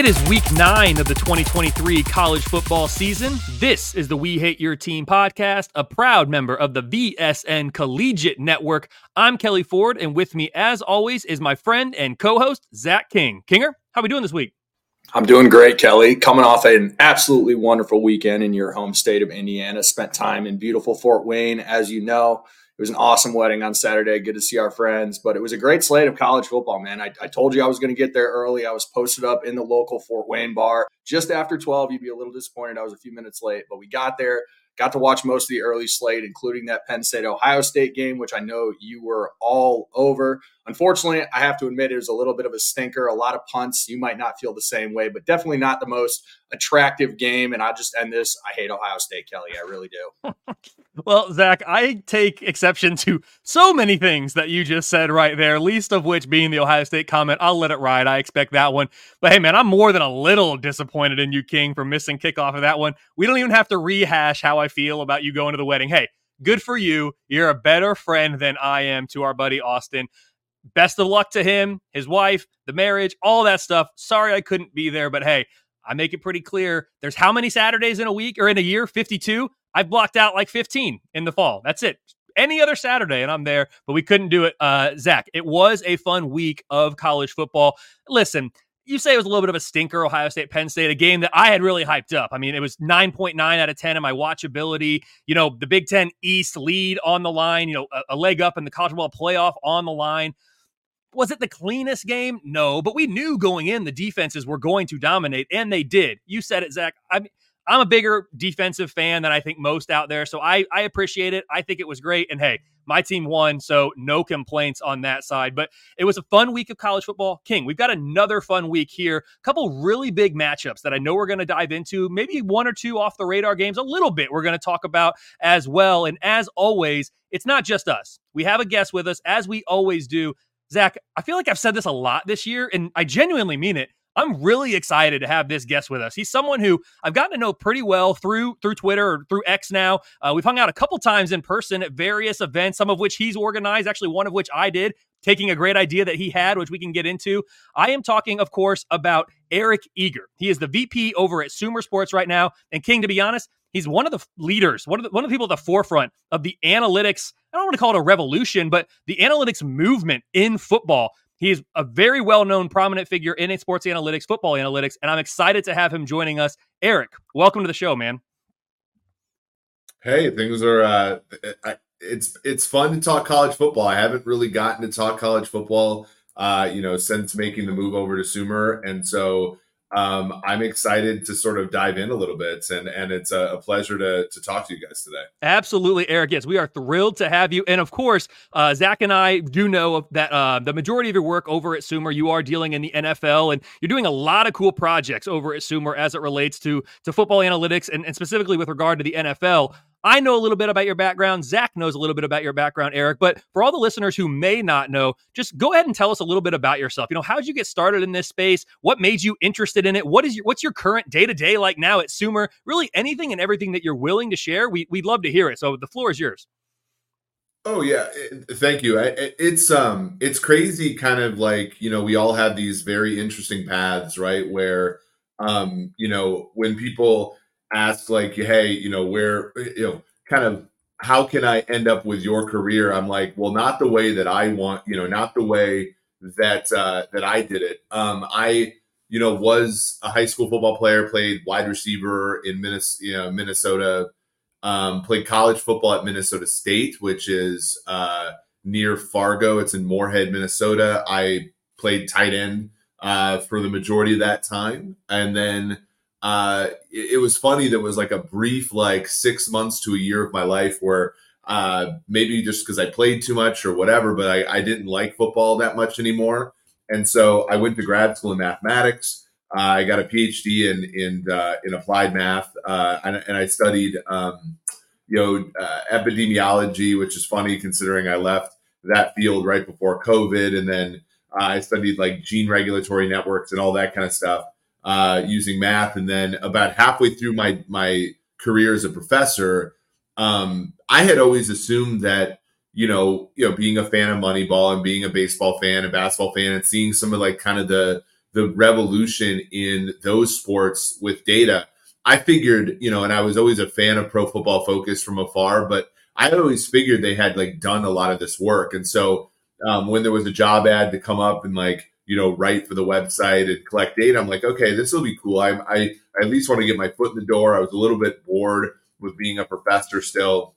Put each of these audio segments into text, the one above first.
It is week nine of the 2023 college football season. This is the We Hate Your Team podcast, a proud member of the VSN Collegiate Network. I'm Kelly Ford, and with me, as always, is my friend and co host, Zach King. Kinger, how are we doing this week? I'm doing great, Kelly. Coming off an absolutely wonderful weekend in your home state of Indiana. Spent time in beautiful Fort Wayne, as you know. It was an awesome wedding on Saturday. Good to see our friends, but it was a great slate of college football, man. I, I told you I was going to get there early. I was posted up in the local Fort Wayne bar just after 12. You'd be a little disappointed. I was a few minutes late, but we got there. Got to watch most of the early slate, including that Penn State Ohio State game, which I know you were all over. Unfortunately, I have to admit it was a little bit of a stinker, a lot of punts. You might not feel the same way, but definitely not the most attractive game. And I'll just end this. I hate Ohio State, Kelly. I really do. well, Zach, I take exception to so many things that you just said right there, least of which being the Ohio State comment. I'll let it ride. I expect that one. But hey, man, I'm more than a little disappointed in you, King, for missing kickoff of that one. We don't even have to rehash how I feel about you going to the wedding. Hey, good for you. You're a better friend than I am to our buddy Austin. Best of luck to him, his wife, the marriage, all that stuff. Sorry I couldn't be there, but hey, I make it pretty clear. There's how many Saturdays in a week or in a year? 52. I've blocked out like 15 in the fall. That's it. Any other Saturday, and I'm there, but we couldn't do it. Uh, Zach, it was a fun week of college football. Listen, you say it was a little bit of a stinker, Ohio State, Penn State, a game that I had really hyped up. I mean, it was 9.9 out of 10 in my watchability. You know, the Big Ten East lead on the line, you know, a, a leg up in the college football playoff on the line. Was it the cleanest game? No, but we knew going in the defenses were going to dominate, and they did. You said it, Zach. I I'm a bigger defensive fan than I think most out there, so I I appreciate it. I think it was great, and hey, my team won, so no complaints on that side. But it was a fun week of college football. King, we've got another fun week here. A couple really big matchups that I know we're going to dive into. Maybe one or two off the radar games, a little bit we're going to talk about as well. And as always, it's not just us. We have a guest with us, as we always do. Zach, I feel like I've said this a lot this year, and I genuinely mean it. I'm really excited to have this guest with us. He's someone who I've gotten to know pretty well through through Twitter or through X now. Uh, we've hung out a couple times in person at various events, some of which he's organized, actually one of which I did, taking a great idea that he had, which we can get into. I am talking, of course, about Eric Eager. He is the VP over at Sumer Sports right now. And King, to be honest, he's one of the leaders, one of the, one of the people at the forefront of the analytics. I don't want to call it a revolution, but the analytics movement in football. He is a very well known, prominent figure in sports analytics, football analytics, and I'm excited to have him joining us. Eric, welcome to the show, man. Hey, things are. Uh, it's it's fun to talk college football. I haven't really gotten to talk college football, uh, you know, since making the move over to Sumer, and so um, I'm excited to sort of dive in a little bit, and and it's a, a, pleasure to to talk to you guys today. Absolutely, Eric. Yes, we are thrilled to have you, and of course, uh, Zach and I do know that uh, the majority of your work over at Sumer, you are dealing in the NFL, and you're doing a lot of cool projects over at Sumer as it relates to to football analytics, and, and specifically with regard to the NFL. I know a little bit about your background. Zach knows a little bit about your background, Eric. But for all the listeners who may not know, just go ahead and tell us a little bit about yourself. You know, how did you get started in this space? What made you interested in it? What is your what's your current day to day like now at Sumer? Really, anything and everything that you're willing to share, we, we'd love to hear it. So the floor is yours. Oh yeah, thank you. It's um, it's crazy, kind of like you know, we all have these very interesting paths, right? Where um, you know, when people ask like, hey, you know, where, you know, kind of how can I end up with your career? I'm like, well, not the way that I want, you know, not the way that uh, that I did it. Um, I, you know, was a high school football player, played wide receiver in Minnesota, you know, Minnesota um, played college football at Minnesota State, which is uh, near Fargo. It's in Moorhead, Minnesota. I played tight end uh, for the majority of that time, and then uh, it, it, was funny. There was like a brief, like six months to a year of my life where uh, maybe just because I played too much or whatever, but I, I, didn't like football that much anymore. And so I went to grad school in mathematics. Uh, I got a PhD in in uh, in applied math, uh, and, and, I studied um, you know uh, epidemiology, which is funny considering I left that field right before COVID, and then I studied like gene regulatory networks and all that kind of stuff uh, using math. And then about halfway through my my career as a professor, um, I had always assumed that you know, you know, being a fan of Moneyball and being a baseball fan, a basketball fan, and seeing some of like kind of the the revolution in those sports with data. I figured, you know, and I was always a fan of Pro Football Focus from afar, but I always figured they had like done a lot of this work. And so um, when there was a job ad to come up and like you know write for the website and collect data, I'm like, okay, this will be cool. I, I I at least want to get my foot in the door. I was a little bit bored with being a professor still,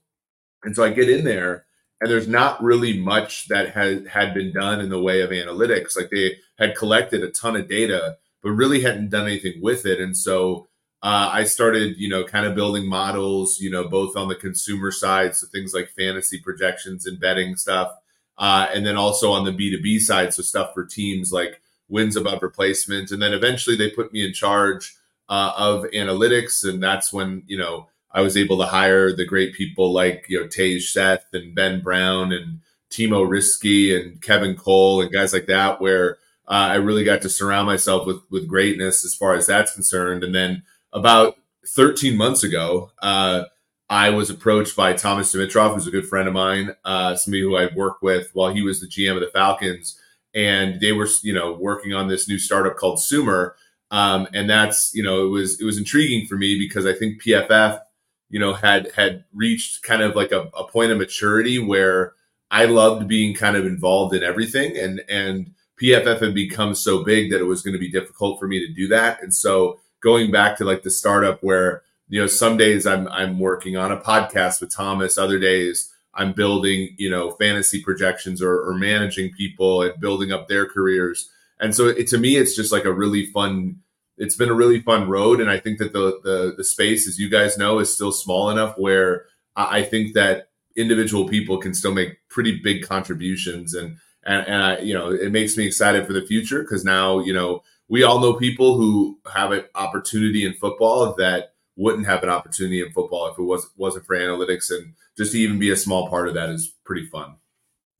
and so I get in there and there's not really much that had had been done in the way of analytics. Like they had collected a ton of data, but really hadn't done anything with it. And so uh, I started, you know, kind of building models, you know, both on the consumer side, so things like fantasy projections and betting stuff, uh, and then also on the B2B side, so stuff for teams like wins above replacement. And then eventually they put me in charge uh, of analytics. And that's when, you know, I was able to hire the great people like, you know, Tej Seth and Ben Brown and Timo Riske and Kevin Cole and guys like that, where uh, I really got to surround myself with, with greatness as far as that's concerned. And then about 13 months ago, uh, I was approached by Thomas Dimitroff, who's a good friend of mine, uh, somebody who I worked with while he was the GM of the Falcons, and they were, you know, working on this new startup called Sumer, um, and that's, you know, it was it was intriguing for me because I think PFF, you know, had had reached kind of like a, a point of maturity where I loved being kind of involved in everything, and and PFF had become so big that it was going to be difficult for me to do that, and so going back to like the startup where you know, some days I'm I'm working on a podcast with Thomas. Other days I'm building, you know, fantasy projections or, or managing people and building up their careers. And so it, to me, it's just like a really fun. It's been a really fun road, and I think that the the the space, as you guys know, is still small enough where I think that individual people can still make pretty big contributions, and and, and I, you know, it makes me excited for the future because now you know we all know people who have an opportunity in football that wouldn't have an opportunity in football if it was, wasn't for analytics. And just to even be a small part of that is pretty fun.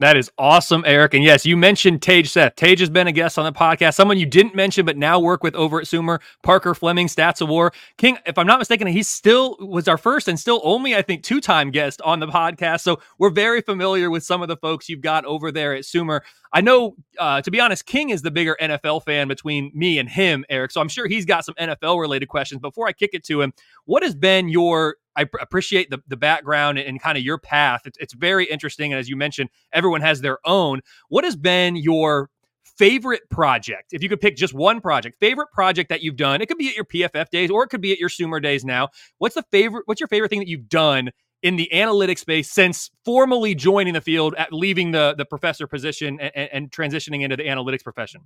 That is awesome, Eric. And yes, you mentioned Tej Seth. Tej has been a guest on the podcast. Someone you didn't mention, but now work with over at Sumer, Parker Fleming, Stats of War. King, if I'm not mistaken, he still was our first and still only, I think, two time guest on the podcast. So we're very familiar with some of the folks you've got over there at Sumer. I know, uh, to be honest, King is the bigger NFL fan between me and him, Eric. So I'm sure he's got some NFL related questions. Before I kick it to him, what has been your I pr- appreciate the, the background and, and kind of your path. It's, it's very interesting. And as you mentioned, everyone has their own. What has been your favorite project? If you could pick just one project, favorite project that you've done, it could be at your PFF days or it could be at your Sumer days now. What's the favorite? What's your favorite thing that you've done in the analytics space since formally joining the field, at leaving the the professor position and, and transitioning into the analytics profession?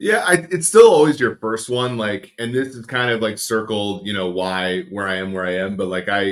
Yeah, I, it's still always your first one. Like, and this is kind of like circled, you know, why where I am where I am. But like, I,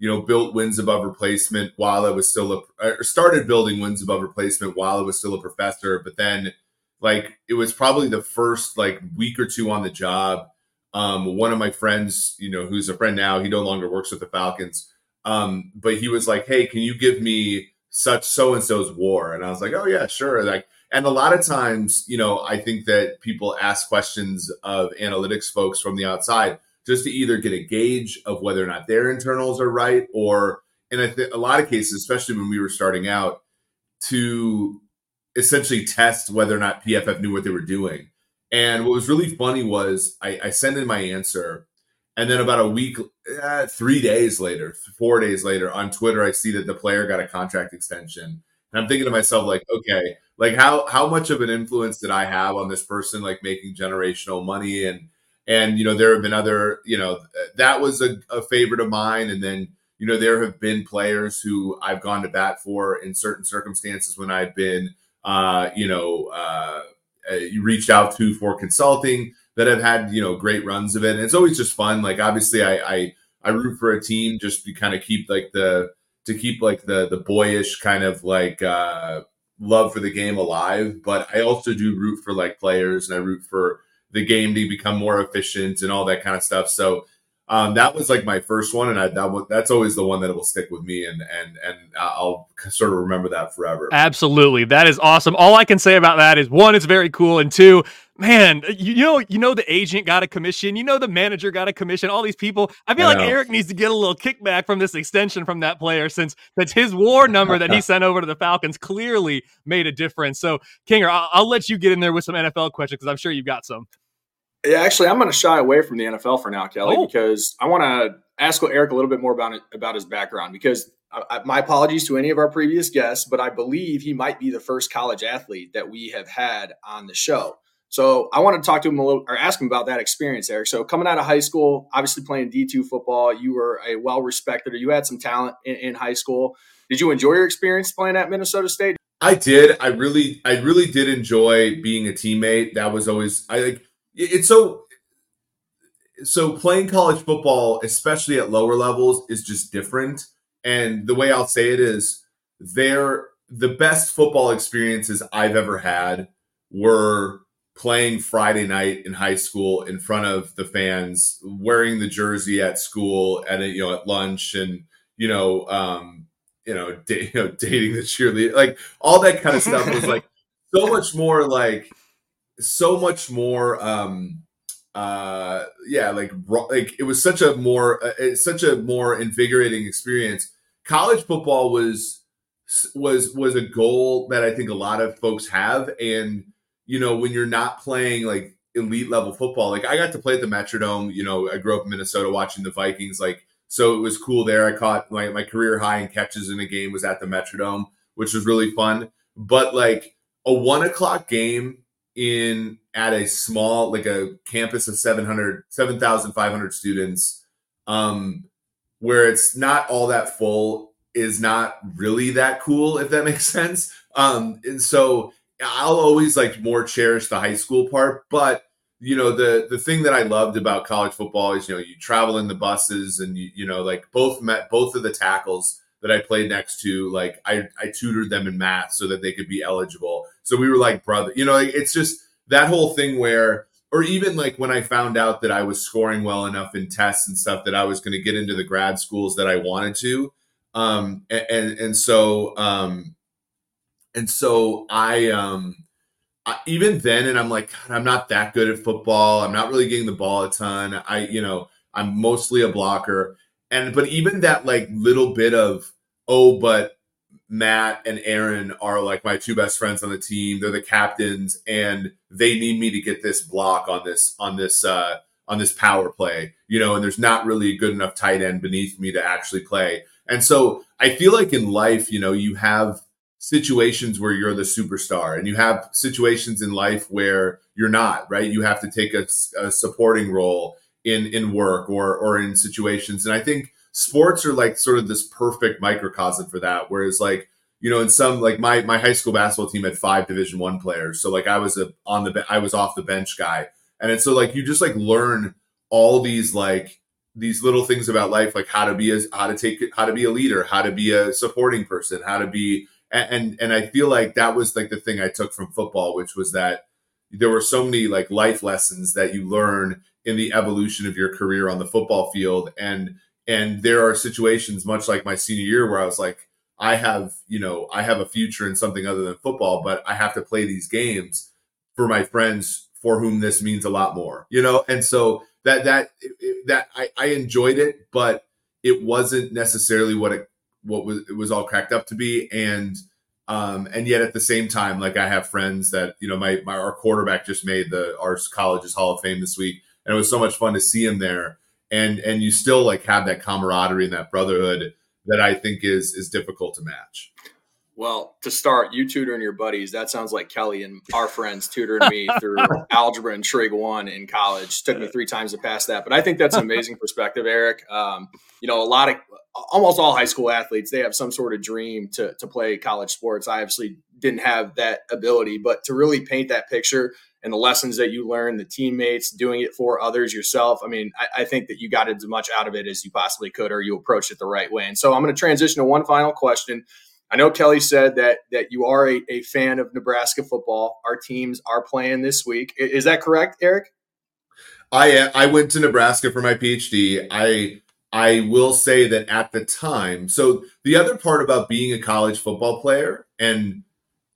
you know, built wins above replacement while I was still a, or started building wins above replacement while I was still a professor. But then, like, it was probably the first like week or two on the job. Um, one of my friends, you know, who's a friend now, he no longer works with the Falcons. Um, but he was like, "Hey, can you give me such so and so's war?" And I was like, "Oh yeah, sure." Like and a lot of times, you know, I think that people ask questions of analytics folks from the outside just to either get a gauge of whether or not their internals are right, or in a, th- a lot of cases, especially when we were starting out, to essentially test whether or not PFF knew what they were doing. And what was really funny was I, I sent in my answer, and then about a week, eh, three days later, four days later, on Twitter, I see that the player got a contract extension. And I'm thinking to myself, like, okay, like how how much of an influence did I have on this person like making generational money? And and you know there have been other you know that was a, a favorite of mine. And then you know there have been players who I've gone to bat for in certain circumstances when I've been uh, you know uh, uh reached out to for consulting that have had you know great runs of it. And it's always just fun. Like obviously I I, I root for a team just to kind of keep like the to keep like the the boyish kind of like uh love for the game alive, but I also do root for like players and I root for the game to become more efficient and all that kind of stuff. So um, that was like my first one, and I, that that's always the one that will stick with me, and and and I'll sort of remember that forever. Absolutely, that is awesome. All I can say about that is one, it's very cool, and two, man, uh, you know, you know, the agent got a commission, you know, the manager got a commission, all these people. I feel I like Eric needs to get a little kickback from this extension from that player since that's his war number that he sent over to the Falcons clearly made a difference. So, Kinger, I'll, I'll let you get in there with some NFL questions because I'm sure you've got some. Yeah, actually, I'm going to shy away from the NFL for now, Kelly, oh. because I want to ask Eric a little bit more about it, about his background. Because I, my apologies to any of our previous guests, but I believe he might be the first college athlete that we have had on the show. So I want to talk to him a little or ask him about that experience, Eric. So coming out of high school, obviously playing D2 football, you were a well respected or you had some talent in, in, high school. Did you enjoy your experience playing at Minnesota State? I did. I really, I really did enjoy being a teammate. That was always I like it's so so playing college football, especially at lower levels, is just different. And the way I'll say it is they're the best football experiences I've ever had were playing Friday night in high school in front of the fans, wearing the jersey at school at a, you know at lunch, and you know, um, you know, da- you know, dating the cheerleader, like all that kind of stuff was like so much more like so much more. um uh yeah like like it was such a more uh, it's such a more invigorating experience college football was was was a goal that i think a lot of folks have and you know, when you're not playing like elite level football, like I got to play at the Metrodome, you know, I grew up in Minnesota watching the Vikings, like, so it was cool there. I caught my, my career high in catches in a game was at the Metrodome, which was really fun. But like a one o'clock game in at a small, like a campus of 700, 7,500 students, um, where it's not all that full is not really that cool, if that makes sense. Um, and so I'll always like more cherish the high school part, but you know the the thing that I loved about college football is you know you travel in the buses and you you know like both met both of the tackles that I played next to like I I tutored them in math so that they could be eligible. So we were like brother, you know it's just that whole thing where or even like when I found out that I was scoring well enough in tests and stuff that I was going to get into the grad schools that I wanted to um and and, and so um and so I, um, I, even then, and I'm like, God, I'm not that good at football. I'm not really getting the ball a ton. I, you know, I'm mostly a blocker. And, but even that like little bit of, oh, but Matt and Aaron are like my two best friends on the team. They're the captains and they need me to get this block on this, on this, uh, on this power play, you know, and there's not really a good enough tight end beneath me to actually play. And so I feel like in life, you know, you have situations where you're the superstar and you have situations in life where you're not right? You have to take a, a, supporting role in in work or or in situations. And i think sports are like sort of this perfect microcosm for that whereas like you know in some like my my high school basketball team had five division one players. So like i was a on the i was off the bench guy. And it's so like you just like learn all these like these little things about life like how to be a how to take how to be a leader how to be a supporting person how to be and and I feel like that was like the thing I took from football, which was that there were so many like life lessons that you learn in the evolution of your career on the football field, and and there are situations much like my senior year where I was like, I have you know I have a future in something other than football, but I have to play these games for my friends for whom this means a lot more, you know, and so that that that I, I enjoyed it, but it wasn't necessarily what it what was it was all cracked up to be and um and yet at the same time like i have friends that you know my, my our quarterback just made the our college's hall of fame this week and it was so much fun to see him there and and you still like have that camaraderie and that brotherhood that i think is is difficult to match well, to start, you tutoring your buddies, that sounds like Kelly and our friends tutoring me through algebra and trig one in college. Took me three times to pass that. But I think that's an amazing perspective, Eric. Um, you know, a lot of almost all high school athletes, they have some sort of dream to, to play college sports. I obviously didn't have that ability, but to really paint that picture and the lessons that you learn, the teammates, doing it for others yourself. I mean, I, I, think that you got as much out of it as you possibly could, or you approached it the right way. And so I'm going to transition to one final question. I know Kelly said that that you are a, a fan of Nebraska football. Our teams are playing this week. Is that correct, Eric? I I went to Nebraska for my PhD. I I will say that at the time, so the other part about being a college football player and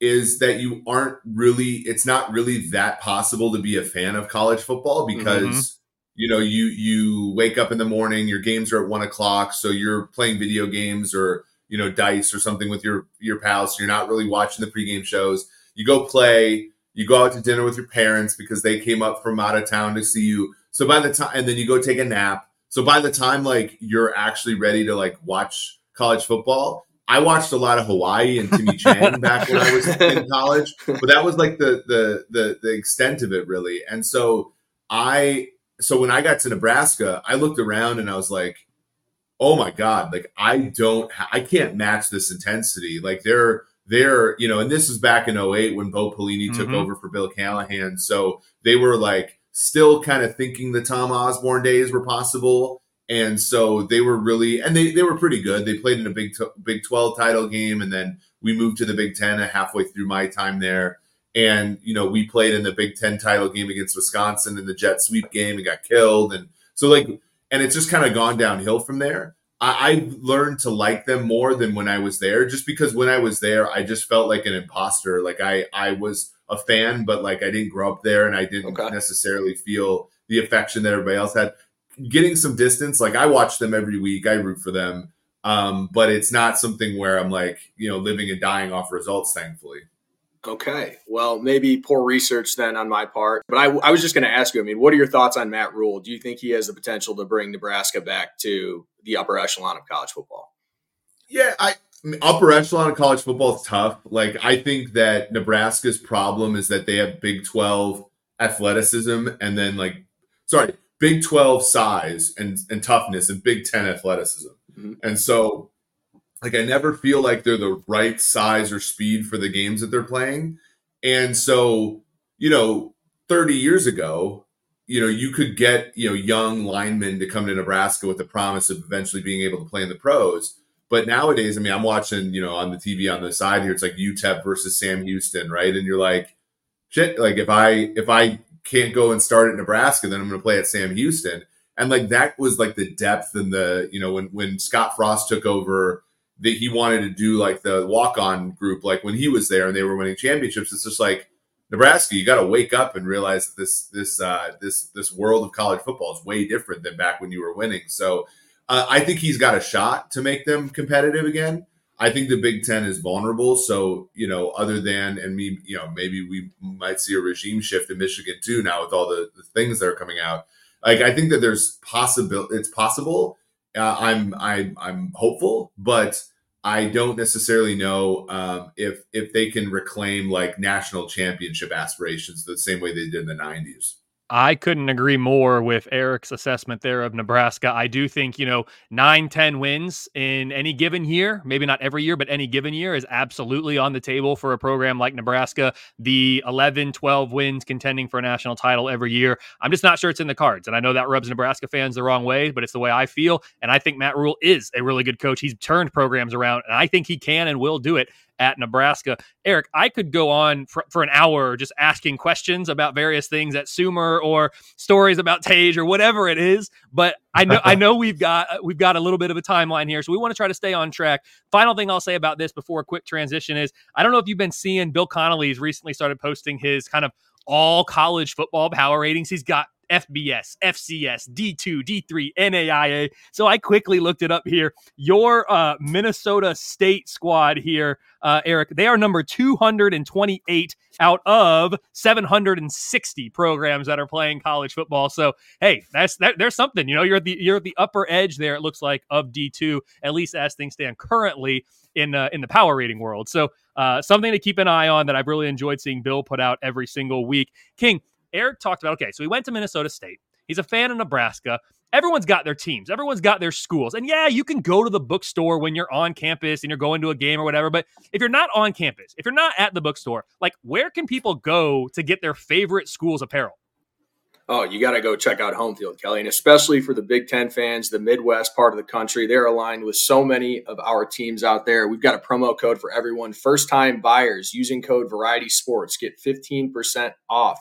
is that you aren't really it's not really that possible to be a fan of college football because mm-hmm. you know you you wake up in the morning your games are at one o'clock so you're playing video games or you know dice or something with your your pals so you're not really watching the pregame shows you go play you go out to dinner with your parents because they came up from out of town to see you so by the time and then you go take a nap so by the time like you're actually ready to like watch college football I watched a lot of Hawaii and Timmy Chang back when I was in college, but that was like the, the the the extent of it really. And so I so when I got to Nebraska, I looked around and I was like, "Oh my god, like I don't I can't match this intensity." Like they're they're, you know, and this is back in 08 when Bo Pelini took mm-hmm. over for Bill Callahan. So they were like still kind of thinking the Tom Osborne days were possible. And so they were really and they, they were pretty good. They played in a big big 12 title game and then we moved to the big 10 halfway through my time there. And you know we played in the big 10 title game against wisconsin in the jet sweep game and got killed. And so like and it's just kind of gone downhill from there. I, I learned to like them more than when i was there just because when i was there i just felt like an imposter. Like i i was a fan but like i didn't grow up there and i didn't okay. necessarily feel the affection that everybody else had getting some distance. Like I watch them every week. I root for them. Um, but it's not something where I'm like, you know, living and dying off results, thankfully. Okay. Well, maybe poor research then on my part. But I, I was just going to ask you, I mean, what are your thoughts on Matt Rhule? Do you think he has the potential to bring Nebraska back to the upper echelon of college football? Yeah, I upper echelon of college football is tough. Like I think that Nebraska's problem is that they have Big 12 athleticism and then like sorry, Big 12 size and, and toughness and Big 10 athleticism. Mm-hmm. And so, like, I never feel like they're the right size or speed for the games that they're playing. And so, you know, 30 years ago, you know, you could get, you know, young linemen to come to Nebraska with the promise of eventually being able to play in the pros. But nowadays, I mean, I'm watching, you know, on the TV on the side here, it's like UTEP versus Sam Houston, right? And you're like, shit, like if I if I can't go and start at Nebraska, then I'm going to play at Sam Houston. And like that was like the depth and the, you know, when, when Scott Frost took over, that he wanted to do like the walk on group, like when he was there and they were winning championships. It's just like Nebraska, you got to wake up and realize that this, this, uh, this, this world of college football is way different than back when you were winning. So uh, I think he's got a shot to make them competitive again. I think the Big Ten is vulnerable. So, you know, other than, and me, you know, maybe we might see a regime shift in Michigan too now with all the, the things that are coming out. Like, I think that there's possible, it's possible. Uh, I'm, I'm, I'm hopeful, but I don't necessarily know um, if, if they can reclaim like national championship aspirations the same way they did in the 90s. I couldn't agree more with Eric's assessment there of Nebraska. I do think, you know, nine, 10 wins in any given year, maybe not every year, but any given year is absolutely on the table for a program like Nebraska. The 11, 12 wins contending for a national title every year. I'm just not sure it's in the cards. And I know that rubs Nebraska fans the wrong way, but it's the way I feel. And I think Matt Rhule is a really good coach. He's turned programs around, and I think he can and will do it at Nebraska. Eric, I could go on for, for an hour just asking questions about various things at Sumer or stories about Tej or whatever it is, but I know I know we've got uh, we've got a little bit of a timeline here, so we want to try to stay on track. Final thing I'll say about this before a quick transition is I don't know if you've been seeing Bill Connelly's recently started posting his kind of all college football power ratings. He's got FBS, FCS, D2, D3, NAIA. So I quickly looked it up here. Your uh, Minnesota State squad here, uh, Eric, they are number 228 out of 760 programs that are playing college football. So hey, that's that, there's something. You know, you're at the you're at the upper edge there. It looks like of D2, at least as things stand currently in uh, in the power rating world. So uh, something to keep an eye on that I've really enjoyed seeing Bill put out every single week. King, Eric talked about okay, so he went to Minnesota State. He's a fan of Nebraska. Everyone's got their teams, everyone's got their schools. And yeah, you can go to the bookstore when you're on campus and you're going to a game or whatever. But if you're not on campus, if you're not at the bookstore, like where can people go to get their favorite school's apparel? Oh, you got to go check out Home Field, Kelly. And especially for the Big Ten fans, the Midwest part of the country, they're aligned with so many of our teams out there. We've got a promo code for everyone. First time buyers using code Variety Sports get 15% off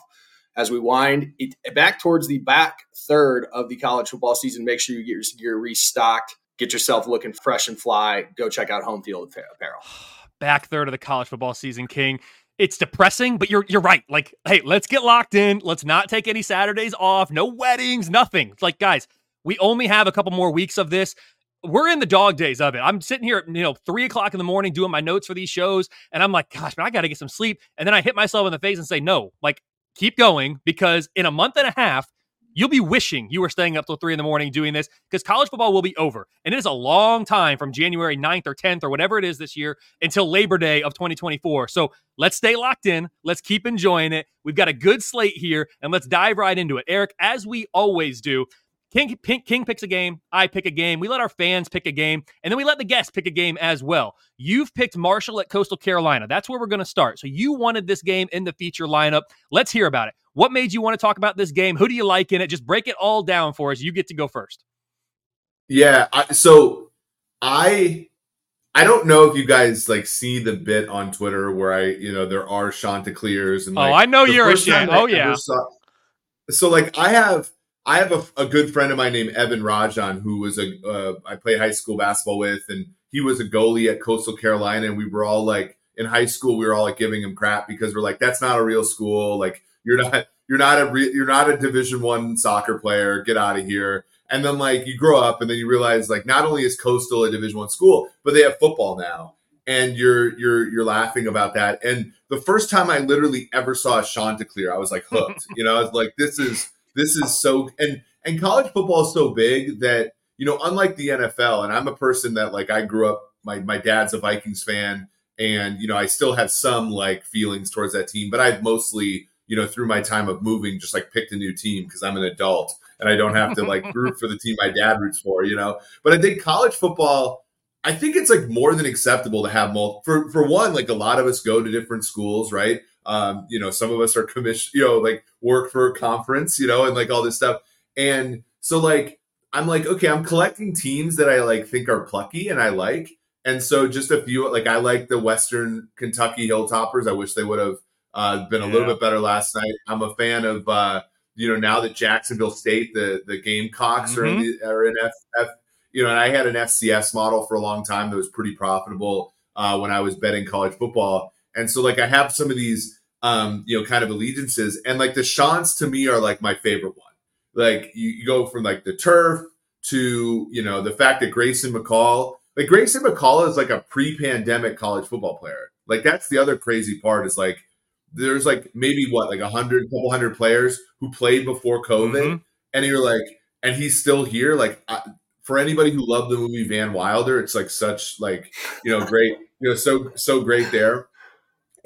as we wind it back towards the back third of the college football season. Make sure you get your gear restocked, get yourself looking fresh and fly. Go check out Home Field Apparel. back third of the college football season, King. It's depressing, but you're you're right. Like, hey, let's get locked in. Let's not take any Saturdays off. No weddings, nothing. It's like, guys, we only have a couple more weeks of this we're in the dog days of it. I'm sitting here at, you know, three o'clock in the morning doing my notes for these shows. And I'm like, gosh, man, I got to get some sleep. And then I hit myself in the face and say, no, like, keep going because in a month and a half, you'll be wishing you were staying up till three in the morning doing this because college football will be over. And it is a long time from January 9th or 10th or whatever it is this year until Labor Day of 2024. So let's stay locked in. Let's keep enjoying it. We've got a good slate here and let's dive right into it. Eric, as we always do, King, King picks a game, I pick a game. We let our fans pick a game, and then we let the guests pick a game as well. You've picked Marshall at Coastal Carolina. That's where we're going to start. So you wanted this game in the feature lineup. Let's hear about it. What made you want to talk about this game? Who do you like in it? Just break it all down for us. You get to go first. Yeah. I, so I I don't know if you guys like see the bit on Twitter where I, you know, there are Chanticleers and oh, like, oh, I know you're a shit. Oh yeah. Saw, so like I have I have a, a, good friend of mine named Evan Rajan, who was a uh, I played high school basketball with, and he was a goalie at Coastal Carolina, and we were all like in high school, we were all like giving him crap because we're like, that's not a real school, like you're not you're not a re- you're not a Division One soccer player, get out of here. And then like you grow up, and then you realize like not only is Coastal a Division One school, but they have football now, and you're you're you're laughing about that. And the first time I literally ever saw a Chanticleer, I was like hooked. you know, I was like, this is this is so and and college football is so big that you know, unlike the NFL, and I'm a person that like I grew up. My my dad's a Vikings fan, and you know, I still have some like feelings towards that team, but I've mostly you know through my time of moving just like picked a new team because I'm an adult and I don't have to like root for the team my dad roots for, you know. But I think college football. I think it's like more than acceptable to have multiple. For for one, like a lot of us go to different schools, right? Um, you know, some of us are commission, you know, like work for a conference, you know, and like all this stuff. And so like I'm like, okay, I'm collecting teams that I like think are plucky and I like. And so just a few like I like the Western Kentucky Hilltoppers. I wish they would have uh, been a yeah. little bit better last night. I'm a fan of uh, you know now that Jacksonville State the the Gamecocks mm-hmm. are in mm-hmm. the, are in F, F you know and I had an FCS model for a long time that was pretty profitable uh, when I was betting college football. And so like I have some of these um, you know, kind of allegiances. And like the Chants to me are like my favorite one. Like you, you go from like the turf to, you know, the fact that Grayson McCall, like Grayson McCall is like a pre-pandemic college football player. Like that's the other crazy part is like there's like maybe what like a hundred, couple hundred players who played before COVID, mm-hmm. and you're like, and he's still here. Like I, for anybody who loved the movie Van Wilder, it's like such like you know great, you know so so great there.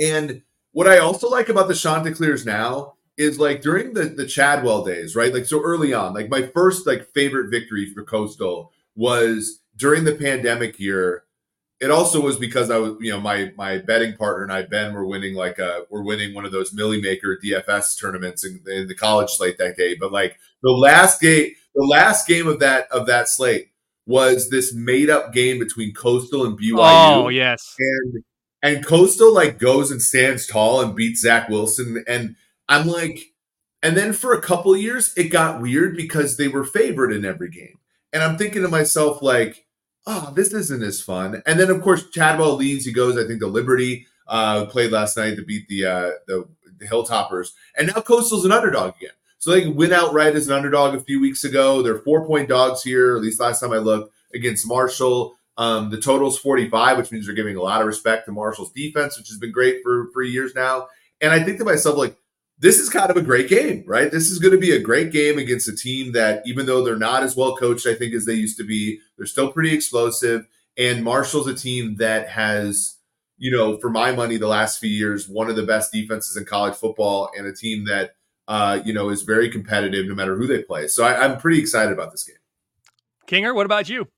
And what I also like about the Chanticleers now is like during the the Chadwell days, right? Like so early on, like my first like favorite victory for Coastal was during the pandemic year. It also was because I was, you know, my my betting partner and I, Ben, were winning like a we're winning one of those Milly Maker DFS tournaments in, in the college slate that day. But like the last game, the last game of that of that slate was this made up game between Coastal and BYU. Oh yes, and and Coastal like goes and stands tall and beats Zach Wilson. And I'm like, and then for a couple years, it got weird because they were favored in every game. And I'm thinking to myself, like, oh, this isn't as fun. And then of course Chadwell leaves. He goes, I think, to Liberty. Uh, played last night to beat the uh, the, the Hilltoppers, and now Coastal's an underdog again. So they win outright as an underdog a few weeks ago. They're four point dogs here, at least last time I looked, against Marshall. Um, the total's 45, which means they're giving a lot of respect to Marshall's defense, which has been great for for years now. And I think to myself, like, this is kind of a great game, right? This is going to be a great game against a team that, even though they're not as well coached, I think, as they used to be, they're still pretty explosive. And Marshall's a team that has, you know, for my money, the last few years, one of the best defenses in college football, and a team that, uh, you know, is very competitive no matter who they play. So I, I'm pretty excited about this game. Kinger, what about you?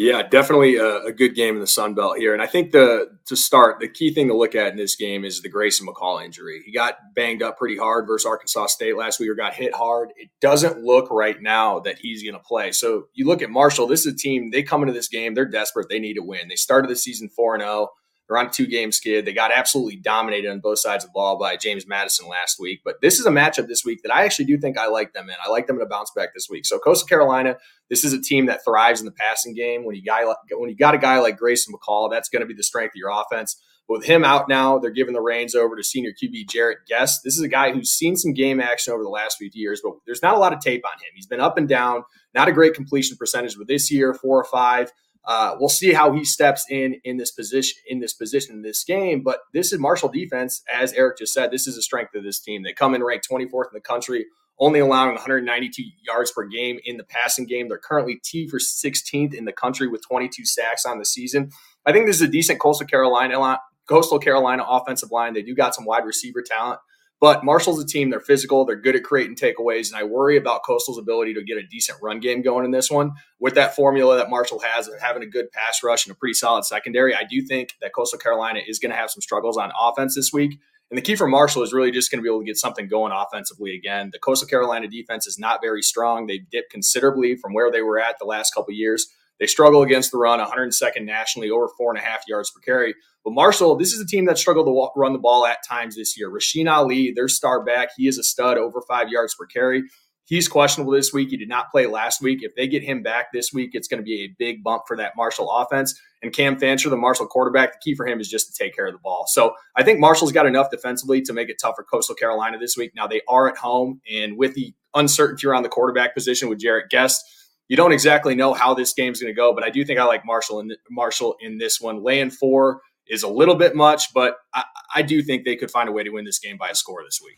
Yeah, definitely a, a, good game in the Sun Belt here. And I think the to start, the key thing to look at in this game is the Grayson McCall injury. He got banged up pretty hard versus Arkansas State last week, or got hit hard. It doesn't look right now that he's going to play. So you look at Marshall. This is a team. They come into this game. They're desperate. They need to win. They started the season four and zero. Oh. They're on a two game skid. They got absolutely dominated on both sides of the ball by James Madison last week. But this is a matchup this week that I actually do think I like them in. I like them in to bounce back this week. So Coastal Carolina, this is a team that thrives in the passing game. When you guy when you got a guy like Grayson McCall, that's going to be the strength of your offense. But with him out now, they're giving the reins over to senior QB Jarrett Guest. This is a guy who's seen some game action over the last few years, but there's not a lot of tape on him. He's been up and down, not a great completion percentage, but this year, four or five. Uh, we'll see how he steps in in this position in this position in this game. But this is Marshall defense, as Eric just said. This is a strength of this team. They come in ranked 24th in the country, only allowing 192 yards per game in the passing game. They're currently T for 16th in the country with 22 sacks on the season. I think this is a decent Coastal Carolina Coastal Carolina offensive line. They do got some wide receiver talent. But Marshall's a team. They're physical. They're good at creating takeaways. And I worry about Coastal's ability to get a decent run game going in this one. With that formula that Marshall has of having a good pass rush and a pretty solid secondary, I do think that Coastal Carolina is going to have some struggles on offense this week. And the key for Marshall is really just going to be able to get something going offensively again. The Coastal Carolina defense is not very strong. They've dipped considerably from where they were at the last couple years. They struggle against the run, 102nd nationally, over four and a half yards per carry. But Marshall, this is a team that struggled to run the ball at times this year. Rasheen Ali, their star back, he is a stud, over five yards per carry. He's questionable this week. He did not play last week. If they get him back this week, it's going to be a big bump for that Marshall offense. And Cam Fancher, the Marshall quarterback, the key for him is just to take care of the ball. So I think Marshall's got enough defensively to make it tough for Coastal Carolina this week. Now they are at home, and with the uncertainty around the quarterback position with Jarrett Guest, you don't exactly know how this game's going to go, but I do think I like Marshall in Marshall in this one. Laying four is a little bit much, but I, I do think they could find a way to win this game by a score this week.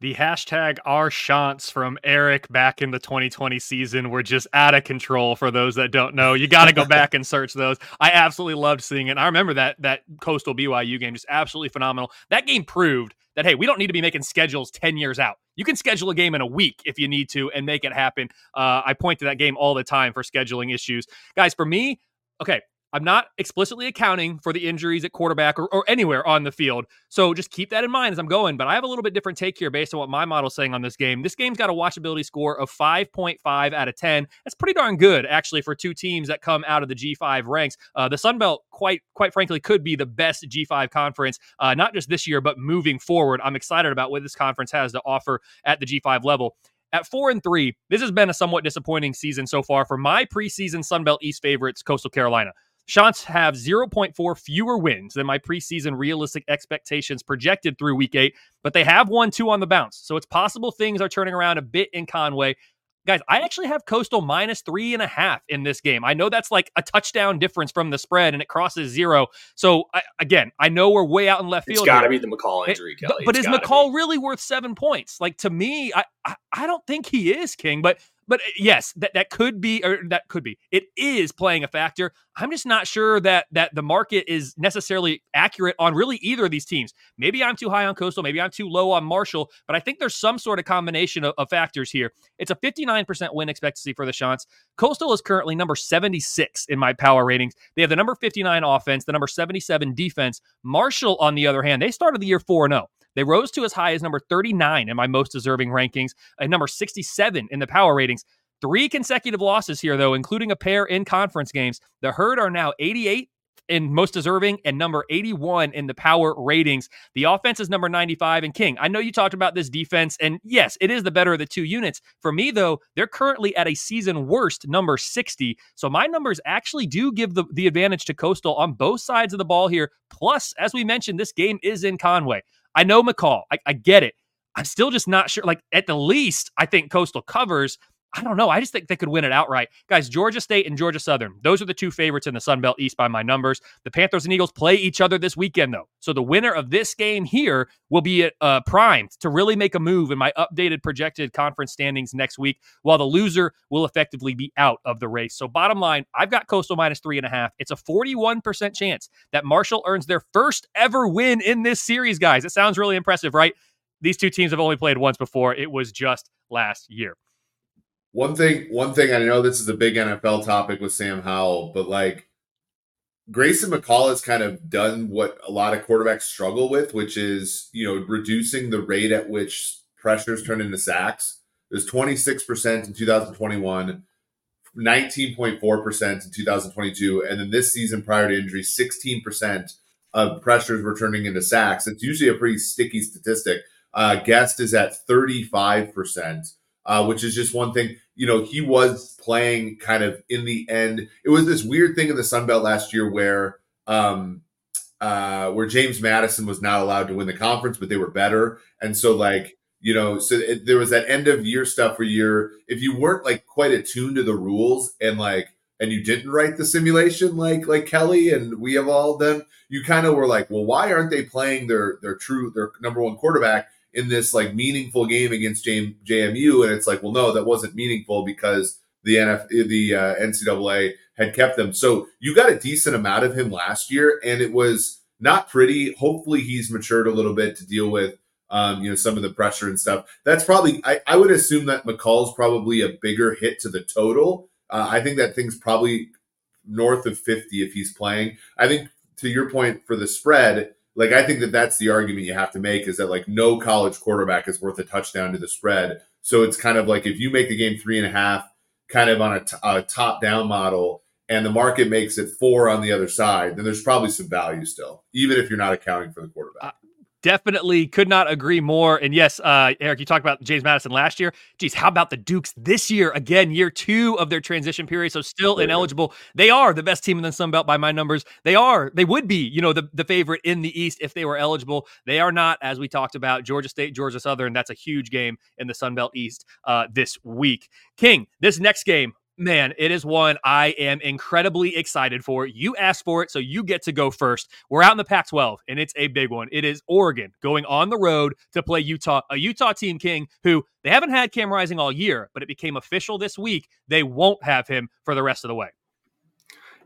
The hashtag our shots from Eric back in the 2020 season were just out of control for those that don't know. You got to go back and search those. I absolutely loved seeing it. I remember that that Coastal BYU game just absolutely phenomenal. That game proved that hey, we don't need to be making schedules 10 years out. You can schedule a game in a week if you need to and make it happen. Uh, I point to that game all the time for scheduling issues. Guys, for me, okay, I'm not explicitly accounting for the injuries at quarterback or, or, anywhere on the field. So just keep that in mind as I'm going. But I have a little bit different take here based on what my model's saying on this game. This game's got a watchability score of 5.5 out of 10. That's pretty darn good, actually, for two teams that come out of the G5 ranks. Uh, the Sun Belt, quite quite frankly, could be the best G5 conference, uh, not just this year, but moving forward. I'm excited about what this conference has to offer at the G5 level. At four and three, this has been a somewhat disappointing season so far for my preseason Sun Belt East favorites, Coastal Carolina. Chants have 0.4 fewer wins than my preseason realistic expectations projected through week eight, but they have won two on the bounce. So it's possible things are turning around a bit in Conway. Guys, I actually have Coastal minus three and a half in this game. I know that's like a touchdown difference from the spread and it crosses zero. So, I, again, I know we're way out in left field. It's got to be the McCall injury, it, Kelly. But, but is McCall be. really worth seven points? Like, to me, I, I, I don't think he is, King. But but uh, yes, that, that could be, or that could be. It is playing a factor. I'm just not sure that that the market is necessarily accurate on really either of these teams. Maybe I'm too high on Coastal, maybe I'm too low on Marshall, but I think there's some sort of combination of, of factors here. It's a 59% win expectancy for the Chants. Coastal is currently number 76 in my power ratings. They have the number 59 offense, the number 77 defense. Marshall, on the other hand, they started the year 4 0. They rose to as high as number 39 in my most deserving rankings, and number 67 in the power ratings. Three consecutive losses here, though, including a pair in conference games. The Herd are now 88 in most deserving and number 81 in the power ratings. The offense is number 95 and King. I know you talked about this defense, and yes, it is the better of the two units. For me, though, they're currently at a season worst number 60. So my numbers actually do give the, the advantage to Coastal on both sides of the ball here. Plus, as we mentioned, this game is in Conway. I know McCall. I, I get it. I'm still just not sure. Like, at the least, I think Coastal covers. I don't know. I just think they could win it outright. Guys, Georgia State and Georgia Southern, those are the two favorites in the Sun Belt East by my numbers. The Panthers and Eagles play each other this weekend, though. So the winner of this game here will be uh, primed to really make a move in my updated projected conference standings next week, while the loser will effectively be out of the race. So, bottom line, I've got Coastal minus three and a half. It's a 41% chance that Marshall earns their first ever win in this series, guys. It sounds really impressive, right? These two teams have only played once before. It was just last year. One thing, one thing I know this is a big NFL topic with Sam Howell, but like Grayson McCall has kind of done what a lot of quarterbacks struggle with, which is you know reducing the rate at which pressures turn into sacks. There's 26% in 2021, 19.4% in 2022, and then this season prior to injury, 16% of pressures were turning into sacks. It's usually a pretty sticky statistic. Uh, Guest is at 35%, uh, which is just one thing. You know, he was playing kind of in the end. It was this weird thing in the Sun Belt last year where um, uh, where James Madison was not allowed to win the conference, but they were better. And so, like, you know, so it, there was that end of year stuff where you're, if you weren't like quite attuned to the rules and like, and you didn't write the simulation like like Kelly and we have all done, you kind of were like, well, why aren't they playing their their true their number one quarterback in this like meaningful game against JMU? And it's like, well, no, that wasn't meaningful because the NF the uh, NCAA had kept them. So you got a decent amount of him last year, and it was not pretty. Hopefully, he's matured a little bit to deal with um, you know some of the pressure and stuff. That's probably I, I would assume that McCall's probably a bigger hit to the total. Uh, I think that thing's probably north of fifty if he's playing. I think to your point for the spread. Like I think that that's the argument you have to make is that like no college quarterback is worth a touchdown to the spread. So it's kind of like if you make the game three and a half, kind of on a, t- a top down model, and the market makes it four on the other side, then there's probably some value still, even if you're not accounting for the quarterback. Definitely could not agree more. And yes, uh, Eric, you talked about James Madison last year. Geez, how about the Dukes this year? Again, year two of their transition period, so still ineligible. They are the best team in the Sun Belt by my numbers. They are, they would be, you know, the, the favorite in the East if they were eligible. They are not, as we talked about, Georgia State, Georgia Southern. That's a huge game in the Sun Belt East uh, this week. King, this next game, man, it is one I am incredibly excited for. You asked for it, so you get to go first. We're out in the Pac 12, and it's a big one. It is Oregon going on the road to play Utah, a Utah team king who they haven't had Cam Rising all year, but it became official this week. They won't have him for the rest of the way.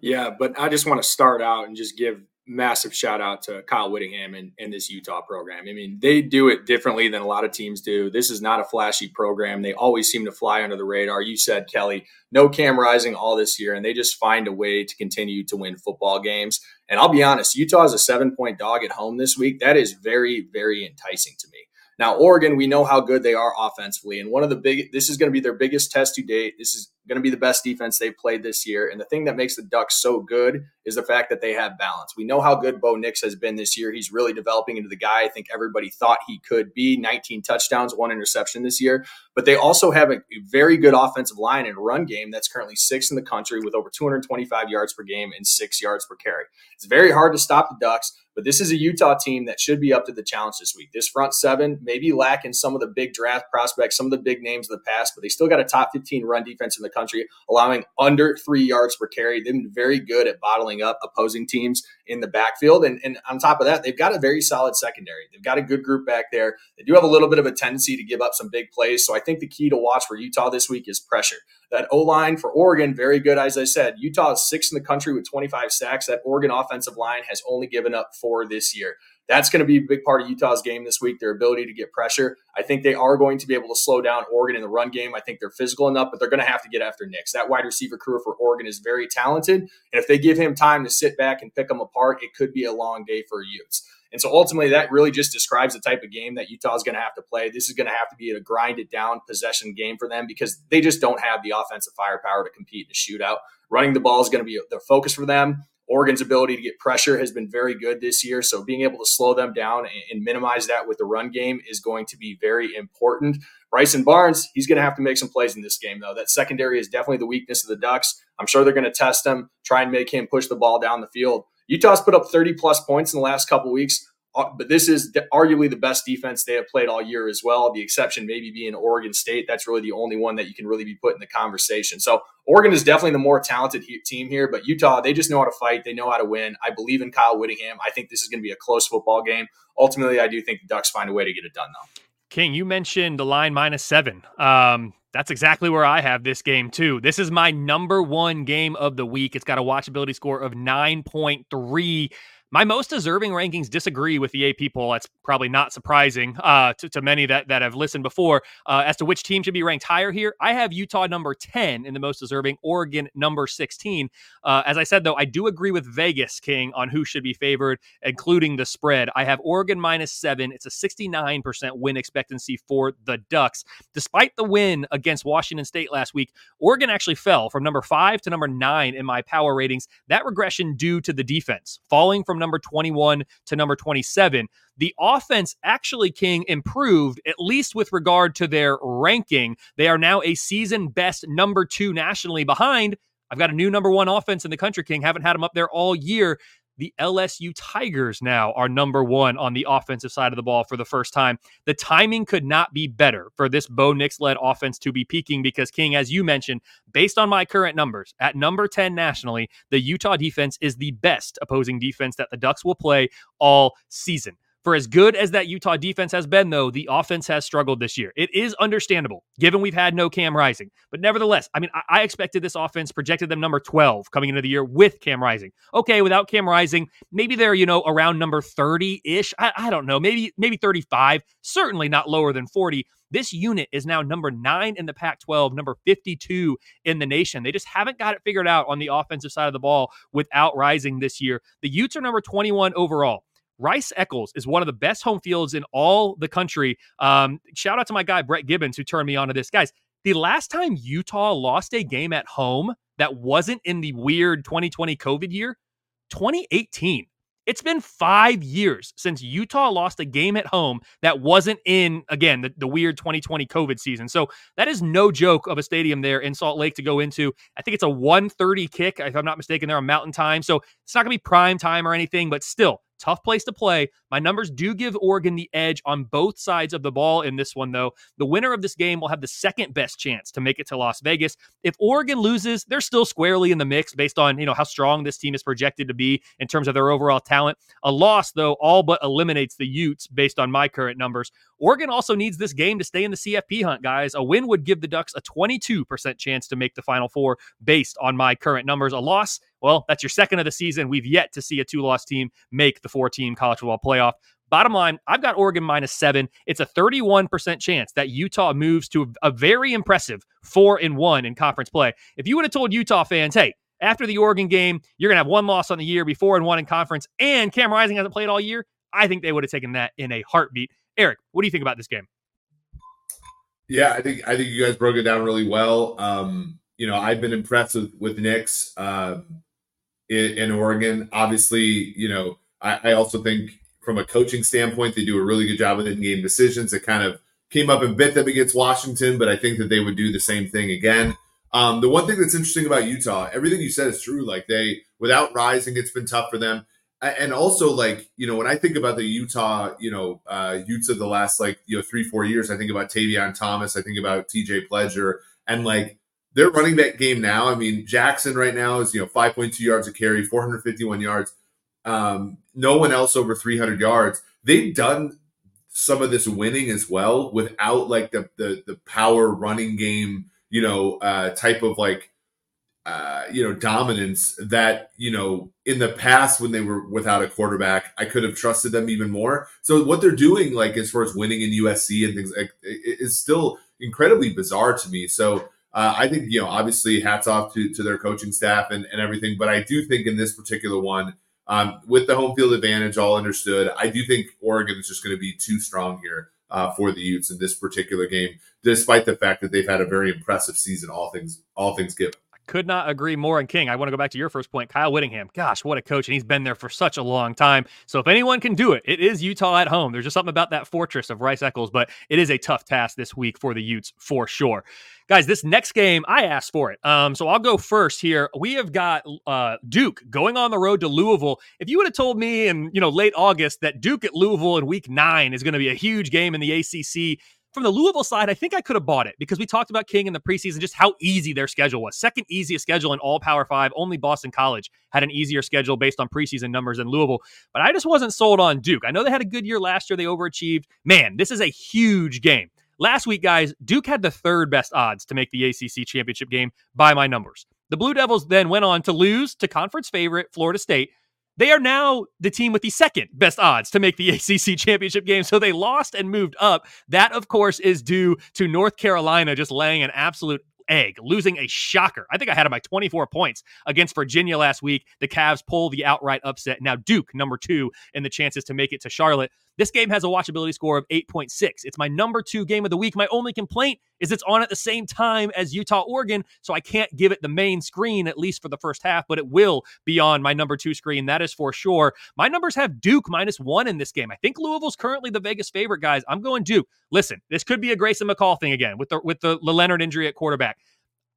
Yeah, but I just want to start out and just give massive shout out to Kyle Whittingham and, and, this Utah program. I mean, they do it differently than a lot of teams do. This is not a flashy program. They always seem to fly under the radar. You said, Kelly, no Cam Rising all this year, and they just find a way to continue to win football games. And I'll be honest, Utah is a seven point dog at home this week. That is very, very enticing to me. Now, Oregon, we know how good they are offensively. And one of the big, this is going to be their biggest test to date. This is going to be the best defense they've played this year. And the thing that makes the Ducks so good is the fact that they have balance. We know how good Bo Nix has been this year. He's really developing into the guy I think everybody thought he could be 19 touchdowns, one interception this year. But they also have a very good offensive line and run game that's currently sixth in the country with over 225 yards per game and six yards per carry. It's very hard to stop the Ducks. But this is a Utah team that should be up to the challenge this week. This front seven maybe lacking some of the big draft prospects, some of the big names of the past, but they still got a top 15 run defense in the country, allowing under three yards per carry. They've been very good at bottling up opposing teams in the backfield. And, and on top of that, they've got a very solid secondary. They've got a good group back there. They do have a little bit of a tendency to give up some big plays. So I think the key to watch for Utah this week is pressure. That O line for Oregon, very good. As I said, Utah is sixth in the country with 25 sacks. That Oregon offensive line has only given up four this year. That's going to be a big part of Utah's game this week, their ability to get pressure. I think they are going to be able to slow down Oregon in the run game. I think they're physical enough, but they're going to have to get after Nix. That wide receiver crew for Oregon is very talented. And if they give him time to sit back and pick them apart, it could be a long day for Utes. And so ultimately, that really just describes the type of game that Utah is going to have to play. This is going to have to be a grinded down possession game for them because they just don't have the offensive firepower to compete in a shootout. Running the ball is going to be the focus for them. Oregon's ability to get pressure has been very good this year. So being able to slow them down and minimize that with the run game is going to be very important. Bryson Barnes, he's going to have to make some plays in this game, though. That secondary is definitely the weakness of the Ducks. I'm sure they're going to test him, try and make him push the ball down the field. Utah's put up 30 plus points in the last couple weeks. Uh, but this is arguably the best defense they have played all year as well. The exception maybe being Oregon State. That's really the only one that you can really be put in the conversation. So Oregon is definitely the more talented team here, but Utah, they just know how to fight. They know how to win. I believe in Kyle Whittingham. I think this is going to be a close football game. Ultimately, I do think the Ducks find a way to get it done, though. King, you mentioned the line minus seven. Um, that's exactly where I have this game too. This is my number one game of the week. It's got a watchability score of 9.3. My most deserving rankings disagree with the AP poll. That's probably not surprising uh, to, to, many that, that have listened before uh, as to which team should be ranked higher here. I have Utah number 10 in the most deserving, Oregon number 16. Uh, as I said, though, I do agree with Vegas, King, on who should be favored, including the spread. I have Oregon minus seven. It's a 69% win expectancy for the Ducks. Despite the win against Washington State last week, Oregon actually fell from number five to number nine in my power ratings. That regression due to the defense, falling from number 21 to number 27. The offense actually, King, improved, at least with regard to their ranking. They are now a season best number two nationally behind. I've got a new number one offense in the country, King. Haven't had them up there all year the LSU Tigers now are number one on the offensive side of the ball for the first time. The timing could not be better for this Bo Nix led offense to be peaking because, King, as you mentioned, based on my current numbers, at number 10 nationally, the Utah defense is the best opposing defense that the Ducks will play all season. For as good as that Utah defense has been, though, the offense has struggled this year. It is understandable, given we've had no Cam Rising. But nevertheless, I mean, I, I expected this offense, projected them number 12 coming into the year with Cam Rising. Okay, without Cam Rising, maybe they're, you know, around number 30 ish. I, I don't know, maybe, maybe 35, certainly not lower than 40. This unit is now number nine in the Pac 12, number 52 in the nation. They just haven't got it figured out on the offensive side of the ball without Rising this year. The Utes are number 21 overall. Rice Eccles is one of the best home fields in all the country. Um, shout out to my guy, Brett Gibbons, who turned me on to this. Guys, the last time Utah lost a game at home that wasn't in the weird 2020 COVID year, 2018. It's been five years since Utah lost a game at home that wasn't in, again, the, the, weird 2020 COVID season. So that is no joke of a stadium there in Salt Lake to go into. I think it's a 130 kick, if I'm not mistaken, there on Mountain Time. So it's not going to be prime time or anything, but still, Tough place to play. My numbers do give Oregon the edge on both sides of the ball in this one, though. The winner of this game will have the second best chance to make it to Las Vegas. If Oregon loses, they're still squarely in the mix based on you know how strong this team is projected to be in terms of their overall talent. A loss, though, all but eliminates the Utes based on my current numbers. Oregon also needs this game to stay in the CFP hunt, guys. A win would give the Ducks a 22% chance to make the Final Four based on my current numbers. A loss, well, that's your second of the season. We've yet to see a two loss team make the four team college football playoff. Bottom line, I've got Oregon minus seven. It's a 31% chance that Utah moves to a very impressive four and one in conference play. If you would have told Utah fans, hey, after the Oregon game, you're going to have one loss on the year, be four and one in conference, and Cam Rising hasn't played all year, I think they would have taken that in a heartbeat. Eric, what do you think about this game? Yeah, I think I think you guys broke it down really well. Um, you know, I've been impressed with with Nix um, in, in, Oregon. Obviously, you know, I, I, also think from a coaching standpoint, they do a really good job with in-game decisions. It kind of came up and bit them against Washington, but I think that they would do the same thing again. Um, the one thing that's interesting about Utah, everything you said is true. Like they, without rising, it's been tough for them and also like you know when I think about the Utah you know uh, Utes of the last like you know three four years, I think about Tavion Thomas, I think about T.J. Pledger, and like they're running that game now. I mean Jackson right now is you know five point two yards a carry, four hundred fifty one yards. Um, no one else over three hundred yards. They've done some of this winning as well without like the the the power running game you know uh, type of like uh, you know, dominance that, you know, in the past when they were without a quarterback, I could have trusted them even more. So what they're doing, like as far as winning in USC and things like is still incredibly bizarre to me. So uh, I think, you know, obviously hats off to, to their coaching staff and, and everything. But I do think in this particular one, um, with the home field advantage all understood, I do think Oregon is just going to be too strong here. Uh, for the Utes in this particular game, despite the fact that they've had a very impressive season, all things all things given. Could not agree more. And King, I want to go back to your first point. Kyle Whittingham, gosh, what a coach. And he's been there for such a long time. So if anyone can do it, it is Utah at home. There's just something about that fortress of Rice Eccles, but it is a tough task this week for the Utes for sure. Guys, this next game, I asked for it. Um, so I'll go first here. We have got uh, Duke going on the road to Louisville. If you would have told me in you know late August that Duke at Louisville in week nine is going to be a huge game in the ACC, from the Louisville side, I think I could have bought it because we talked about King in the preseason, just how easy their schedule was. Second easiest schedule in all Power Five. Only Boston College had an easier schedule based on preseason numbers than Louisville. But I just wasn't sold on Duke. I know they had a good year last year, they overachieved. Man, this is a huge game. Last week, guys, Duke had the third best odds to make the ACC championship game by my numbers. The Blue Devils then went on to lose to conference favorite Florida State they are now the team with the second best odds to make the ACC championship game. So they lost and moved up. That, of course, is due to North Carolina just laying an absolute egg, losing a shocker. I think I had them by 24 points against Virginia last week. The Cavs pull the outright upset. Now Duke, number two, in the chances to make it to Charlotte. This game has a watchability score of 8.6. It's my number two game of the week. My only complaint is it's on at the same time as Utah Oregon, so I can't give it the main screen at least for the first half, but it will be on my number two screen. That is for sure. My numbers have Duke minus one in this game. I think Louisville's currently the Vegas favorite, guys. I'm going Duke. Listen, this could be a Grayson McCall thing again with the with the Leonard injury at quarterback.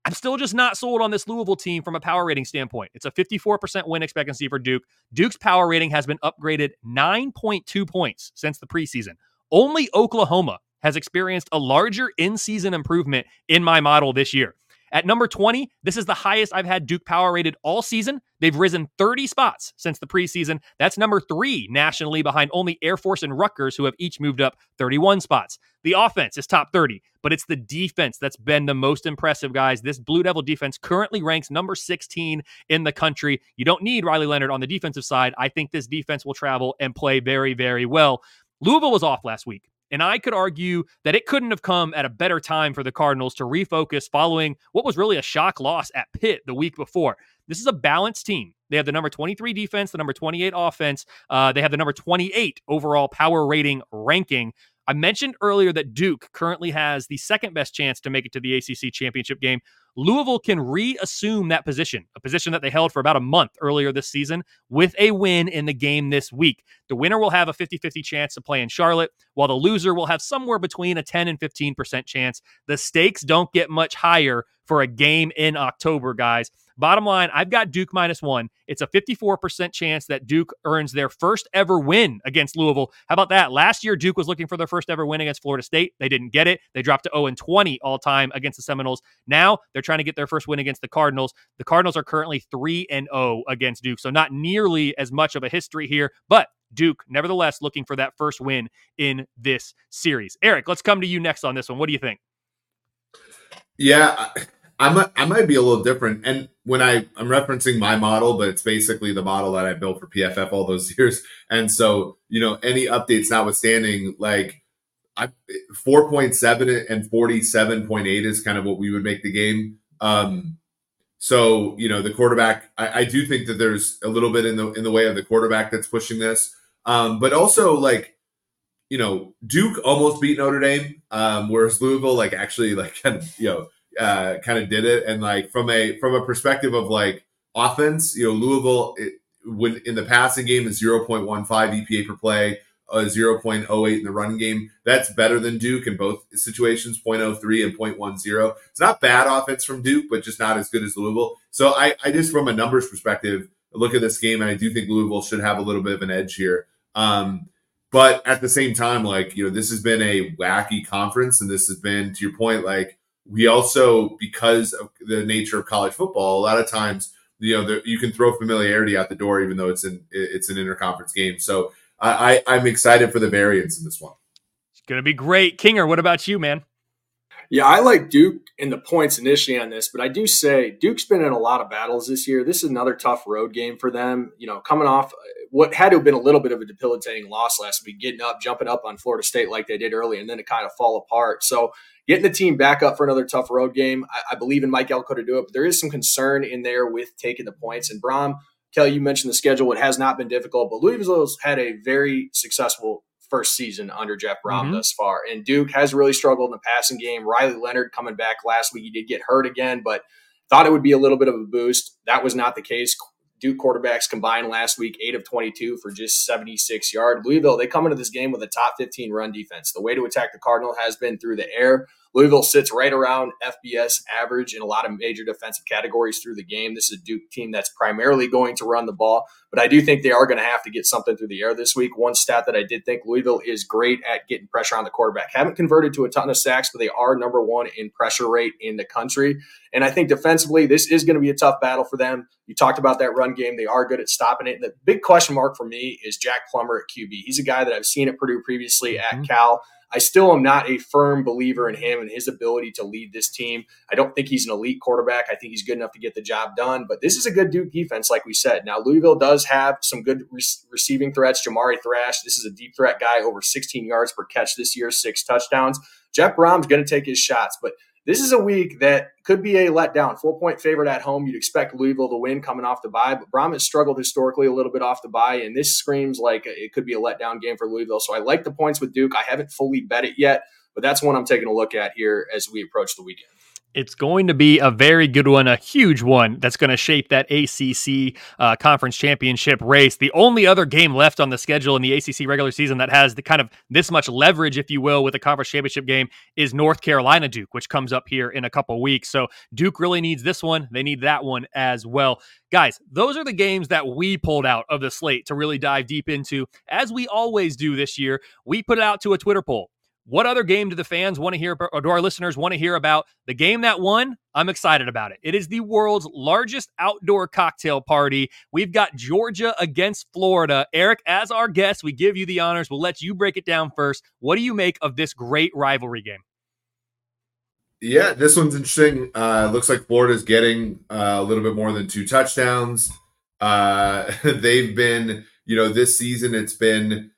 I'm still just not sold on this Louisville team from a power rating standpoint. It's a 54% win expectancy for Duke. Duke's power rating has been upgraded 9.2 points since the preseason. Only Oklahoma has experienced a larger in season improvement in my model this year. At number 20, this is the highest I've had Duke power rated all season. They've risen 30 spots since the preseason. That's number three nationally behind only Air Force and Rutgers, who have each moved up 31 spots. The offense is top 30, but it's the defense that's been the most impressive, guys. This Blue Devil defense currently ranks number 16 in the country. You don't need Riley Leonard on the defensive side. I think this defense will travel and play very, very well. Louisville was off last week. And I could argue that it couldn't have come at a better time for the Cardinals to refocus following what was really a shock loss at Pitt the week before. This is a balanced team. They have the number 23 defense, the number 28 offense. Uh, they have the number 28 overall power rating ranking. I mentioned earlier that Duke currently has the second best chance to make it to the ACC championship game. Louisville can reassume that position, a position that they held for about a month earlier this season, with a win in the game this week. The winner will have a 50 50 chance to play in Charlotte, while the loser will have somewhere between a 10 and 15% chance. The stakes don't get much higher for a game in October, guys. Bottom line, I've got Duke minus one. It's a 54% chance that Duke earns their first ever win against Louisville. How about that? Last year, Duke was looking for their first ever win against Florida State. They didn't get it. They dropped to 0 20 all time against the Seminoles. Now they're trying to get their first win against the Cardinals. The Cardinals are currently 3 and 0 against Duke, so not nearly as much of a history here, but Duke, nevertheless, looking for that first win in this series. Eric, let's come to you next on this one. What do you think? Yeah, I might, I might be a little different. And when I, I'm referencing my model, but it's basically the model that I built for PFF all those years. And so, you know, any updates notwithstanding, like I, 4.7 and 47.8 is kind of what we would make the game. Um, so, you know, the quarterback, I, I do think that there's a little bit in the, in the way of the quarterback that's pushing this. Um, but also like, you know, Duke almost beat Notre Dame, um, whereas Louisville, like actually like, kind of you know, uh, kind of did it. And like from a from a perspective of like offense, you know, Louisville it, when in the passing game is 0.15 EPA per play, uh, 0.08 in the running game. That's better than Duke in both situations, 0.03 and 0.10. It's not bad offense from Duke, but just not as good as Louisville. So I, I just from a numbers perspective, look at this game and I do think Louisville should have a little bit of an edge here. Um, but at the same time, like, you know, this has been a wacky conference and this has been, to your point, like, we also because of the nature of college football, a lot of times you know the, you can throw familiarity out the door, even though it's an it's an interconference game. So I, I I'm excited for the variance in this one. It's gonna be great, Kinger. What about you, man? Yeah, I like Duke in the points initially on this, but I do say Duke's been in a lot of battles this year. This is another tough road game for them. You know, coming off uh, what had to have been a little bit of a debilitating loss last week, getting up, jumping up on Florida State like they did early, and then it kind of fall apart. So getting the team back up for another tough road game, I, I believe in Mike Elko to do it, but there is some concern in there with taking the points. And Brom, Kelly, you mentioned the schedule; it has not been difficult, but Louisville's had a very successful first season under Jeff Brohm mm-hmm. thus far. And Duke has really struggled in the passing game. Riley Leonard coming back last week, he did get hurt again, but thought it would be a little bit of a boost. That was not the case. Duke quarterbacks combined last week, eight of 22 for just 76 yards. Louisville, they come into this game with a top 15 run defense. The way to attack the Cardinal has been through the air. Louisville sits right around FBS average in a lot of major defensive categories through the game. This is a Duke team that's primarily going to run the ball, but I do think they are going to have to get something through the air this week. One stat that I did think Louisville is great at getting pressure on the quarterback. Haven't converted to a ton of sacks, but they are number one in pressure rate in the country. And I think defensively, this is going to be a tough battle for them. You talked about that run game. They are good at stopping it. And the big question mark for me is Jack Plummer at QB. He's a guy that I've seen at Purdue previously at mm-hmm. Cal. I still am not a firm believer in him and his ability to lead this team. I don't think he's an elite quarterback. I think he's good enough to get the job done, but this is a good Duke defense, like we said. Now, Louisville does have some good re- receiving threats. Jamari Thrash, this is a deep threat guy, over 16 yards per catch this year, six touchdowns. Jeff Brohm's going to take his shots, but this is a week that could be a letdown. Four point favorite at home. You'd expect Louisville to win coming off the bye, but Brohm has struggled historically a little bit off the bye, and this screams like it could be a letdown game for Louisville. So I like the points with Duke. I haven't fully bet it yet, but that's one I'm taking a look at here as we approach the weekend. It's going to be a very good one, a huge one that's going to shape that ACC uh, conference championship race. The only other game left on the schedule in the ACC regular season that has the kind of this much leverage, if you will, with a conference championship game is North Carolina Duke, which comes up here in a couple weeks. So Duke really needs this one. They need that one as well. Guys, those are the games that we pulled out of the slate to really dive deep into. As we always do this year, we put it out to a Twitter poll. What other game do the fans want to hear, or do our listeners want to hear about? The game that won, I'm excited about it. It is the world's largest outdoor cocktail party. We've got Georgia against Florida. Eric, as our guest, we give you the honors. We'll let you break it down first. What do you make of this great rivalry game? Yeah, this one's interesting. Uh, looks like Florida's getting uh, a little bit more than two touchdowns. Uh, they've been, you know, this season it's been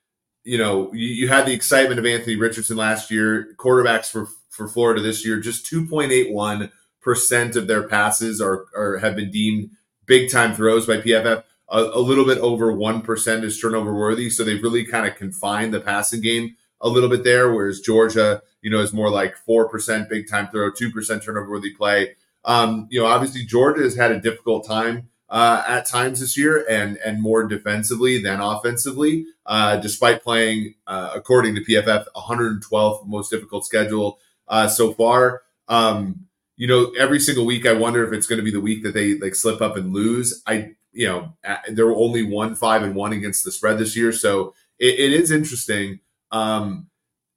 you know, you, you, had the excitement of Anthony Richardson last year. Quarterbacks for for Florida this year, just 2.81 percent of their passes are, are have been deemed big time throws by PFF. A, a little bit over one percent is turnover worthy, so they've really kind of confined the passing game a little bit there. Whereas Georgia, you know, is more like four percent big time throw, two percent turnover worthy play. Um, you know, obviously Georgia has had a difficult time uh, at times this year and and more defensively than offensively, uh, despite playing, uh, according to PFF, 112th most difficult schedule uh, so far. Um, you know, every single week I wonder if it's going to be the week that they like slip up and lose. I, you know, there were only one five and one against the spread this year, so it, it is interesting. Um,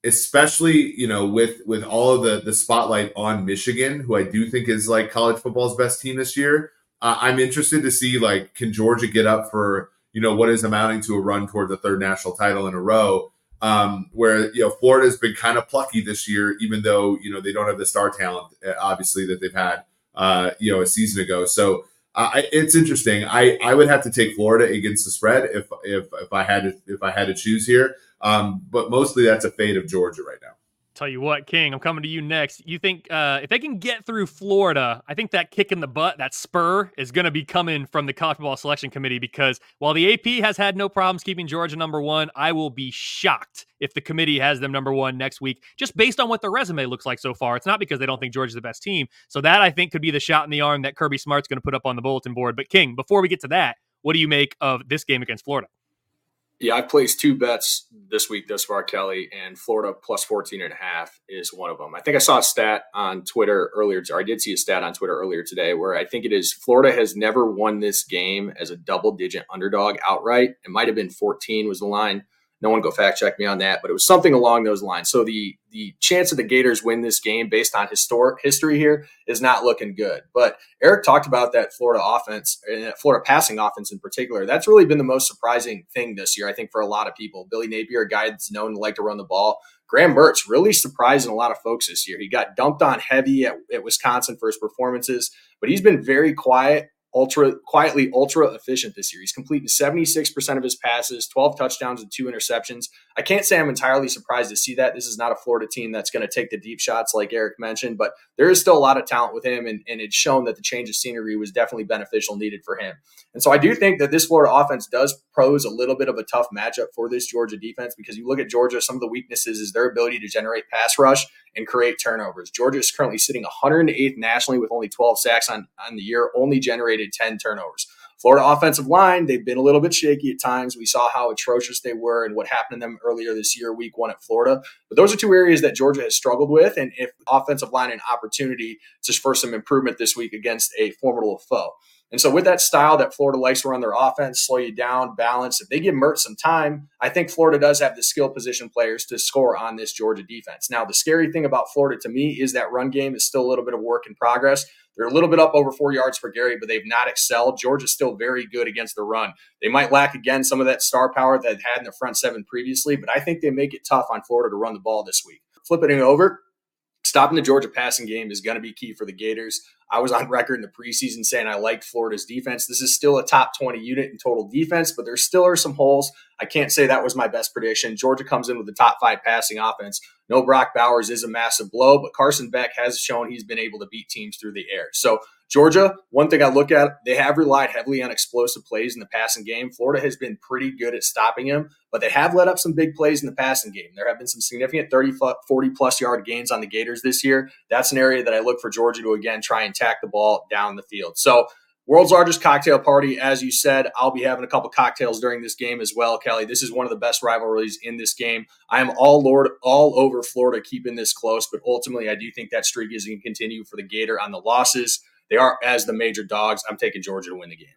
especially you know with with all of the the spotlight on Michigan, who I do think is like college football's best team this year uh, I'm interested to see like can Georgia get up for you know what is amounting to a run toward the third national title in a row. Um, where you know Florida's been kind of plucky this year, even though you know they don't have the star talent, uh, obviously that they've had uh, you know a season ago. So uh, it's interesting. I, I would have to take Florida against the spread if if if I had to if I had to choose here. Um, but mostly that's a fate of Georgia right now. Tell you what, King, I'm coming to you next. You think uh, if they can get through Florida, I think that kick in the butt, that spur, is going to be coming from the college football selection committee because while the AP has had no problems keeping Georgia number one, I will be shocked if the committee has them number one next week, just based on what their resume looks like so far. It's not because they don't think Georgia's the best team. So that I think could be the shot in the arm that Kirby Smart's going to put up on the bulletin board. But King, before we get to that, what do you make of this game against Florida? Yeah, I've placed two bets this week thus far, Kelly, and Florida plus 14 and a half is one of them. I think I saw a stat on Twitter earlier, or I did see a stat on Twitter earlier today where I think it is Florida has never won this game as a double digit underdog outright. It might have been 14 was the line. No one go fact check me on that, but it was something along those lines. So the the chance of the Gators win this game based on historic history here is not looking good. But Eric talked about that Florida offense, uh, Florida passing offense in particular. That's really been the most surprising thing this year, I think, for a lot of people. Billy Napier, a guy that's known to like to run the ball. Graham Mertz really surprising a lot of folks this year. He got dumped on heavy at, at Wisconsin for his performances, but he's been very quiet ultra quietly ultra efficient this year. He's completing 76% of his passes, 12 touchdowns and two interceptions. I can't say I'm entirely surprised to see that. This is not a Florida team that's going to take the deep shots like Eric mentioned, but there is still a lot of talent with him and, and it's shown that the change of scenery was definitely beneficial needed for him. And so I do think that this Florida offense does pose a little bit of a tough matchup for this Georgia defense because you look at Georgia, some of the weaknesses is their ability to generate pass rush and create turnovers. Georgia is currently sitting 108th nationally with only 12 sacks on, on the year, only generated 10 turnovers. Florida offensive line, they've been a little bit shaky at times. We saw how atrocious they were and what happened to them earlier this year, week one at Florida. But those are two areas that Georgia has struggled with. And if offensive line an opportunity just for some improvement this week against a formidable foe. And so, with that style that Florida likes to run their offense, slow you down, balance, if they give Mertz some time, I think Florida does have the skill position players to score on this Georgia defense. Now, the scary thing about Florida to me is that run game is still a little bit of work in progress. They're a little bit up over four yards per carry, but they've not excelled. Georgia's still very good against the run. They might lack again some of that star power that had in the front seven previously, but I think they make it tough on Florida to run the ball this week. Flipping it over, stopping the Georgia passing game is going to be key for the Gators. I was on record in the preseason saying I liked Florida's defense. This is still a top 20 unit in total defense, but there still are some holes. I can't say that was my best prediction. Georgia comes in with the top five passing offense. No Brock Bowers is a massive blow, but Carson Beck has shown he's been able to beat teams through the air. So Georgia, one thing I look at, they have relied heavily on explosive plays in the passing game. Florida has been pretty good at stopping him, but they have let up some big plays in the passing game. There have been some significant 30, 40 plus yard gains on the Gators this year. That's an area that I look for Georgia to again try and tack the ball down the field. So World's largest cocktail party, as you said. I'll be having a couple cocktails during this game as well, Kelly. This is one of the best rivalries in this game. I am all Lord all over Florida keeping this close, but ultimately I do think that streak is going to continue for the Gator on the losses. They are as the major dogs. I'm taking Georgia to win the game.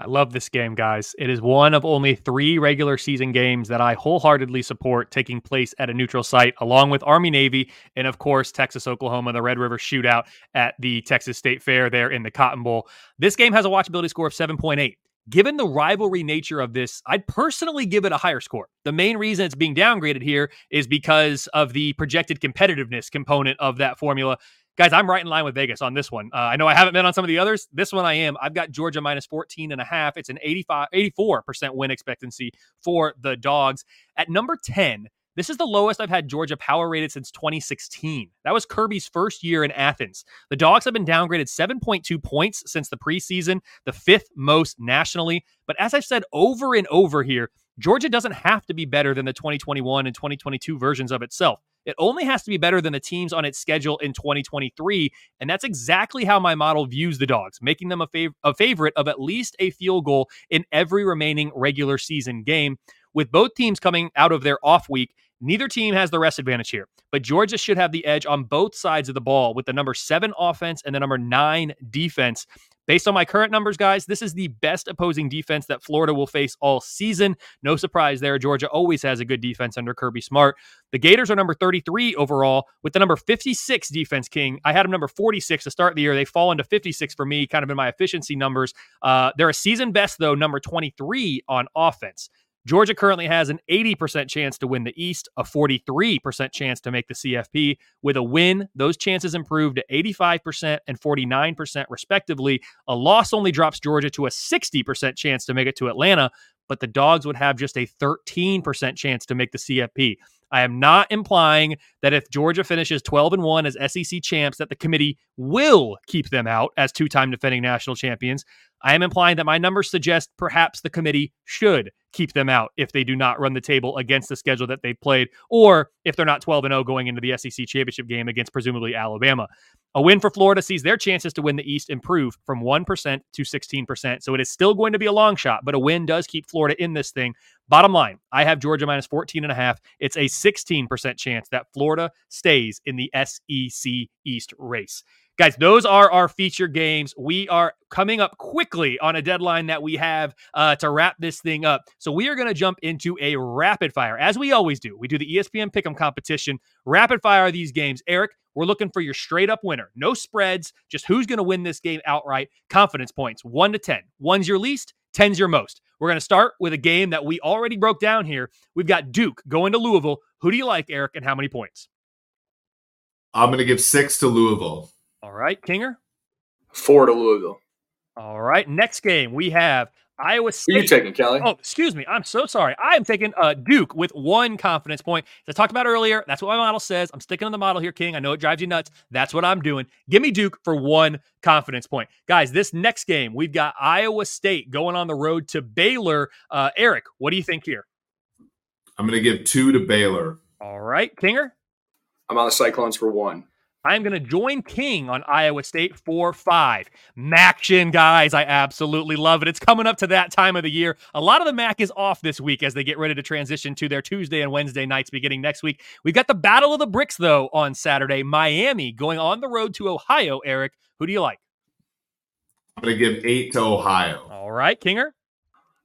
I love this game, guys. It is one of only three regular season games that I wholeheartedly support taking place at a neutral site, along with Army Navy and, of course, Texas Oklahoma, the Red River Shootout at the Texas State Fair there in the Cotton Bowl. This game has a watchability score of 7.8. Given the rivalry nature of this, I'd personally give it a higher score. The main reason it's being downgraded here is because of the projected competitiveness component of that formula guys, I'm right in line with Vegas on this one. Uh, I know I haven't been on some of the others. This one I am. I've got Georgia minus 14 and a half. It's an 85, 84% win expectancy for the dogs. At number 10, this is the lowest I've had Georgia power rated since 2016. That was Kirby's first year in Athens. The Dogs have been downgraded 7.2 points since the preseason, the fifth most nationally. But as I've said over and over here, Georgia doesn't have to be better than the 2021 and 2022 versions of itself. It only has to be better than the teams on its schedule in 2023. And that's exactly how my model views the Dogs, making them a, fav- a favorite of at least a field goal in every remaining regular season game. With both teams coming out of their off week, neither team has the rest advantage here. But Georgia should have the edge on both sides of the ball with the number seven offense and the number nine defense. Based on my current numbers, guys, this is the best opposing defense that Florida will face all season. No surprise there. Georgia always has a good defense under Kirby Smart. The Gators are number 33 overall with the number 56 defense king. I had them number 46 to start the year. They fall into 56 for me, kind of in my efficiency numbers. Uh, they're a season best, though, number 23 on offense. Georgia currently has an 80% chance to win the East, a 43% chance to make the CFP. With a win, those chances improve to 85% and 49%, respectively. A loss only drops Georgia to a 60% chance to make it to Atlanta, but the Dogs would have just a 13% chance to make the CFP. I am not implying that if Georgia finishes 12 and 1 as SEC champs that the committee will keep them out as two-time defending national champions. I am implying that my numbers suggest perhaps the committee should keep them out if they do not run the table against the schedule that they've played, or if they're not 12 and 0 going into the SEC championship game against presumably Alabama. A win for Florida sees their chances to win the East improve from 1% to 16%. So it is still going to be a long shot, but a win does keep Florida in this thing. Bottom line, I have Georgia minus 14 and a half. It's a 16% chance that Florida stays in the SEC East race. Guys, those are our feature games. We are coming up quickly on a deadline that we have uh, to wrap this thing up. So we are going to jump into a rapid fire, as we always do. We do the ESPN Pick'em competition. Rapid fire these games. Eric, we're looking for your straight up winner. No spreads, just who's going to win this game outright. Confidence points, one to 10. One's your least, 10's your most. We're going to start with a game that we already broke down here. We've got Duke going to Louisville. Who do you like, Eric, and how many points? I'm going to give six to Louisville. All right, Kinger. Four to Louisville. All right. Next game we have Iowa State. Who are you taking, Kelly? Oh, excuse me. I'm so sorry. I am taking uh, Duke with one confidence point. As I talked about earlier, that's what my model says. I'm sticking to the model here, King. I know it drives you nuts. That's what I'm doing. Give me Duke for one confidence point. Guys, this next game, we've got Iowa State going on the road to Baylor. Uh, Eric, what do you think here? I'm going to give two to Baylor. All right. Kinger? I'm on the Cyclones for one. I'm going to join King on Iowa State 4 5. MACtion, guys. I absolutely love it. It's coming up to that time of the year. A lot of the MAC is off this week as they get ready to transition to their Tuesday and Wednesday nights beginning next week. We've got the Battle of the Bricks, though, on Saturday. Miami going on the road to Ohio. Eric, who do you like? I'm going to give eight to Ohio. All right, Kinger.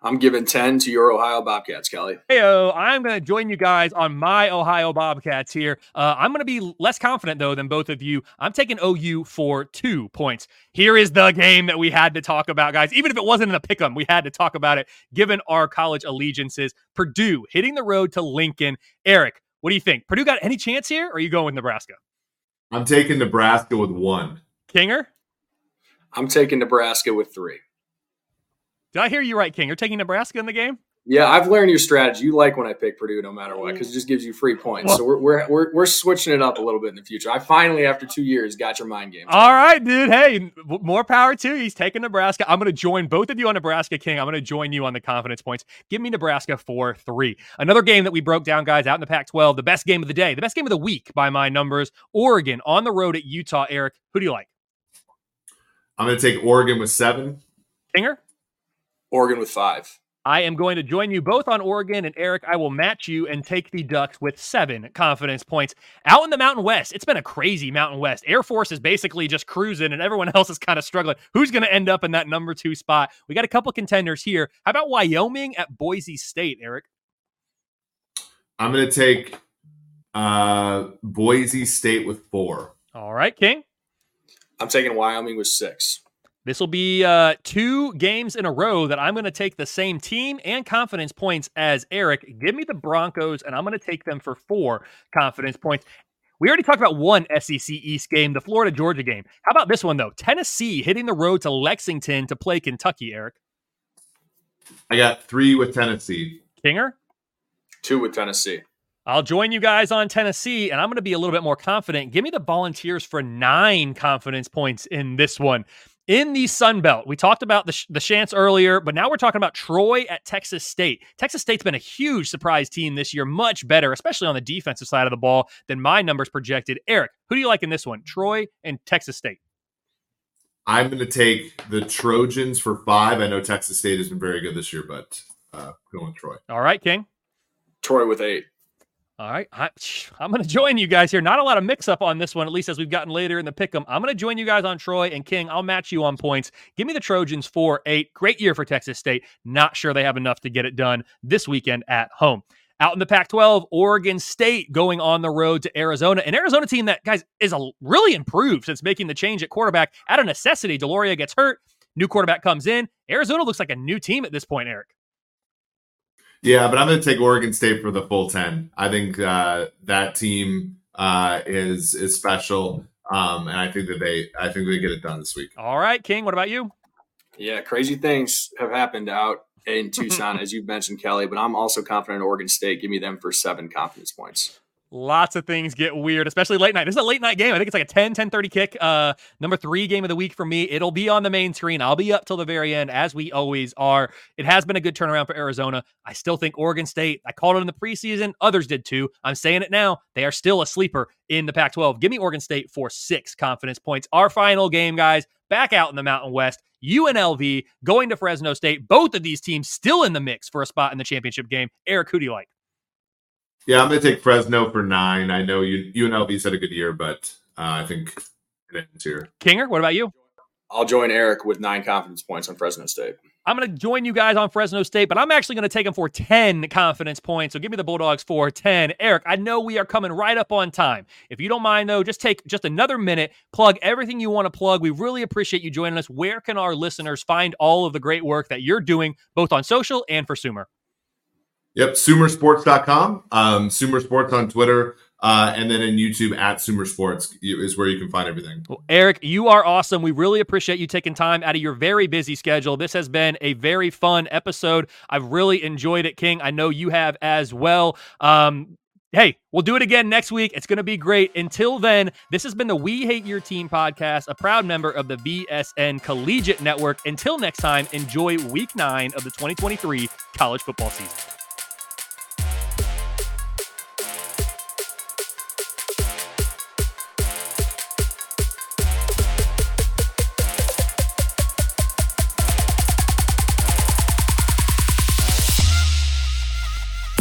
I'm giving 10 to your Ohio Bobcats, Kelly. Heyo, I'm going to join you guys on my Ohio Bobcats here. Uh, I'm going to be less confident, though, than both of you. I'm taking OU for two points. Here is the game that we had to talk about, guys. Even if it wasn't in a pick 'em, we had to talk about it given our college allegiances. Purdue hitting the road to Lincoln. Eric, what do you think? Purdue got any chance here, or are you going with Nebraska? I'm taking Nebraska with one. Kinger? I'm taking Nebraska with three. Did I hear you right, King? You're taking Nebraska in the game? Yeah, I've learned your strategy. You like when I pick Purdue no matter what mm. because it just gives you free points. Well- so we're, we're we're we're switching it up a little bit in the future. I finally, after two years, got your mind game. All right, dude. Hey, w- more power to you. He's taking Nebraska. I'm going to join both of you on Nebraska King. I'm going to join you on the confidence points. Give me Nebraska for three. Another game that we broke down, guys, out in the Pac 12. The best game of the day, the best game of the week by my numbers. Oregon on the road at Utah. Eric, who do you like? I'm going to take Oregon with seven. Kinger? Oregon with five. I am going to join you both on Oregon, and Eric, I will match you and take the Ducks with seven confidence points. Out in the Mountain West, it's been a crazy Mountain West. Air Force is basically just cruising, and everyone else is kind of struggling. Who's going to end up in that number two spot? We got a couple contenders here. How about Wyoming at Boise State, Eric? I'm going to take uh, Boise State with four. All right, King. I'm taking Wyoming with six. This will be uh, two games in a row that I'm going to take the same team and confidence points as Eric. Give me the Broncos, and I'm going to take them for four confidence points. We already talked about one SEC East game, the Florida Georgia game. How about this one, though? Tennessee hitting the road to Lexington to play Kentucky, Eric. I got three with Tennessee. Kinger? Two with Tennessee. I'll join you guys on Tennessee, and I'm going to be a little bit more confident. Give me the Volunteers for nine confidence points in this one. In the Sun Belt, we talked about the, sh- the Chants earlier, but now we're talking about Troy at Texas State. Texas State's been a huge surprise team this year, much better, especially on the defensive side of the ball than my numbers projected. Eric, who do you like in this one? Troy and Texas State. I'm going to take the Trojans for five. I know Texas State has been very good this year, but uh, going with Troy. All right, King. Troy with eight. All right, I, am going to join you guys here. Not a lot of mix up on this one, at least as we've gotten later in the pick 'em. I'm going to join you guys on Troy and King. I'll match you on points. Give me the Trojans four eight. Great year for Texas State. Not sure they have enough to get it done this weekend at home. Out in the Pac 12, Oregon State going on the road to Arizona. An Arizona team that, guys, is a, really improved since making the change at quarterback. Out of necessity, de Laura gets hurt. New quarterback comes in. Arizona looks like a new team at this point, Eric. Yeah, but I'm going to take Oregon State for the full ten. I think uh, that team uh, is is special, um, and I think that they I think they get it done this week. All right, King. What about you? Yeah, crazy things have happened out in Tucson, as you've mentioned, Kelly. But I'm also confident in Oregon State. Give me them for seven confidence points. Lots of things get weird, especially late night. This is a late night game. I think it's like a 10, 10 30 kick. Uh, number three game of the week for me. It'll be on the main screen. I'll be up till the very end, as we always are. It has been a good turnaround for Arizona. I still think Oregon State, I called it in the preseason. Others did too. I'm saying it now. They are still a sleeper in the Pac 12. Give me Oregon State for six confidence points. Our final game, guys, back out in the Mountain West. UNLV going to Fresno State. Both of these teams still in the mix for a spot in the championship game. Eric, who do you like? Yeah, I'm going to take Fresno for nine. I know you UNLV's had a good year, but uh, I think it ends here. Kinger, what about you? I'll join Eric with nine confidence points on Fresno State. I'm going to join you guys on Fresno State, but I'm actually going to take them for 10 confidence points. So give me the Bulldogs for 10. Eric, I know we are coming right up on time. If you don't mind, though, just take just another minute, plug everything you want to plug. We really appreciate you joining us. Where can our listeners find all of the great work that you're doing, both on social and for Sumer? Yep, sumersports.com, um, Sumer Sports on Twitter, uh, and then in YouTube at sumersports is where you can find everything. Well, Eric, you are awesome. We really appreciate you taking time out of your very busy schedule. This has been a very fun episode. I've really enjoyed it, King. I know you have as well. Um, hey, we'll do it again next week. It's going to be great. Until then, this has been the We Hate Your Team podcast, a proud member of the BSN Collegiate Network. Until next time, enjoy week nine of the 2023 college football season.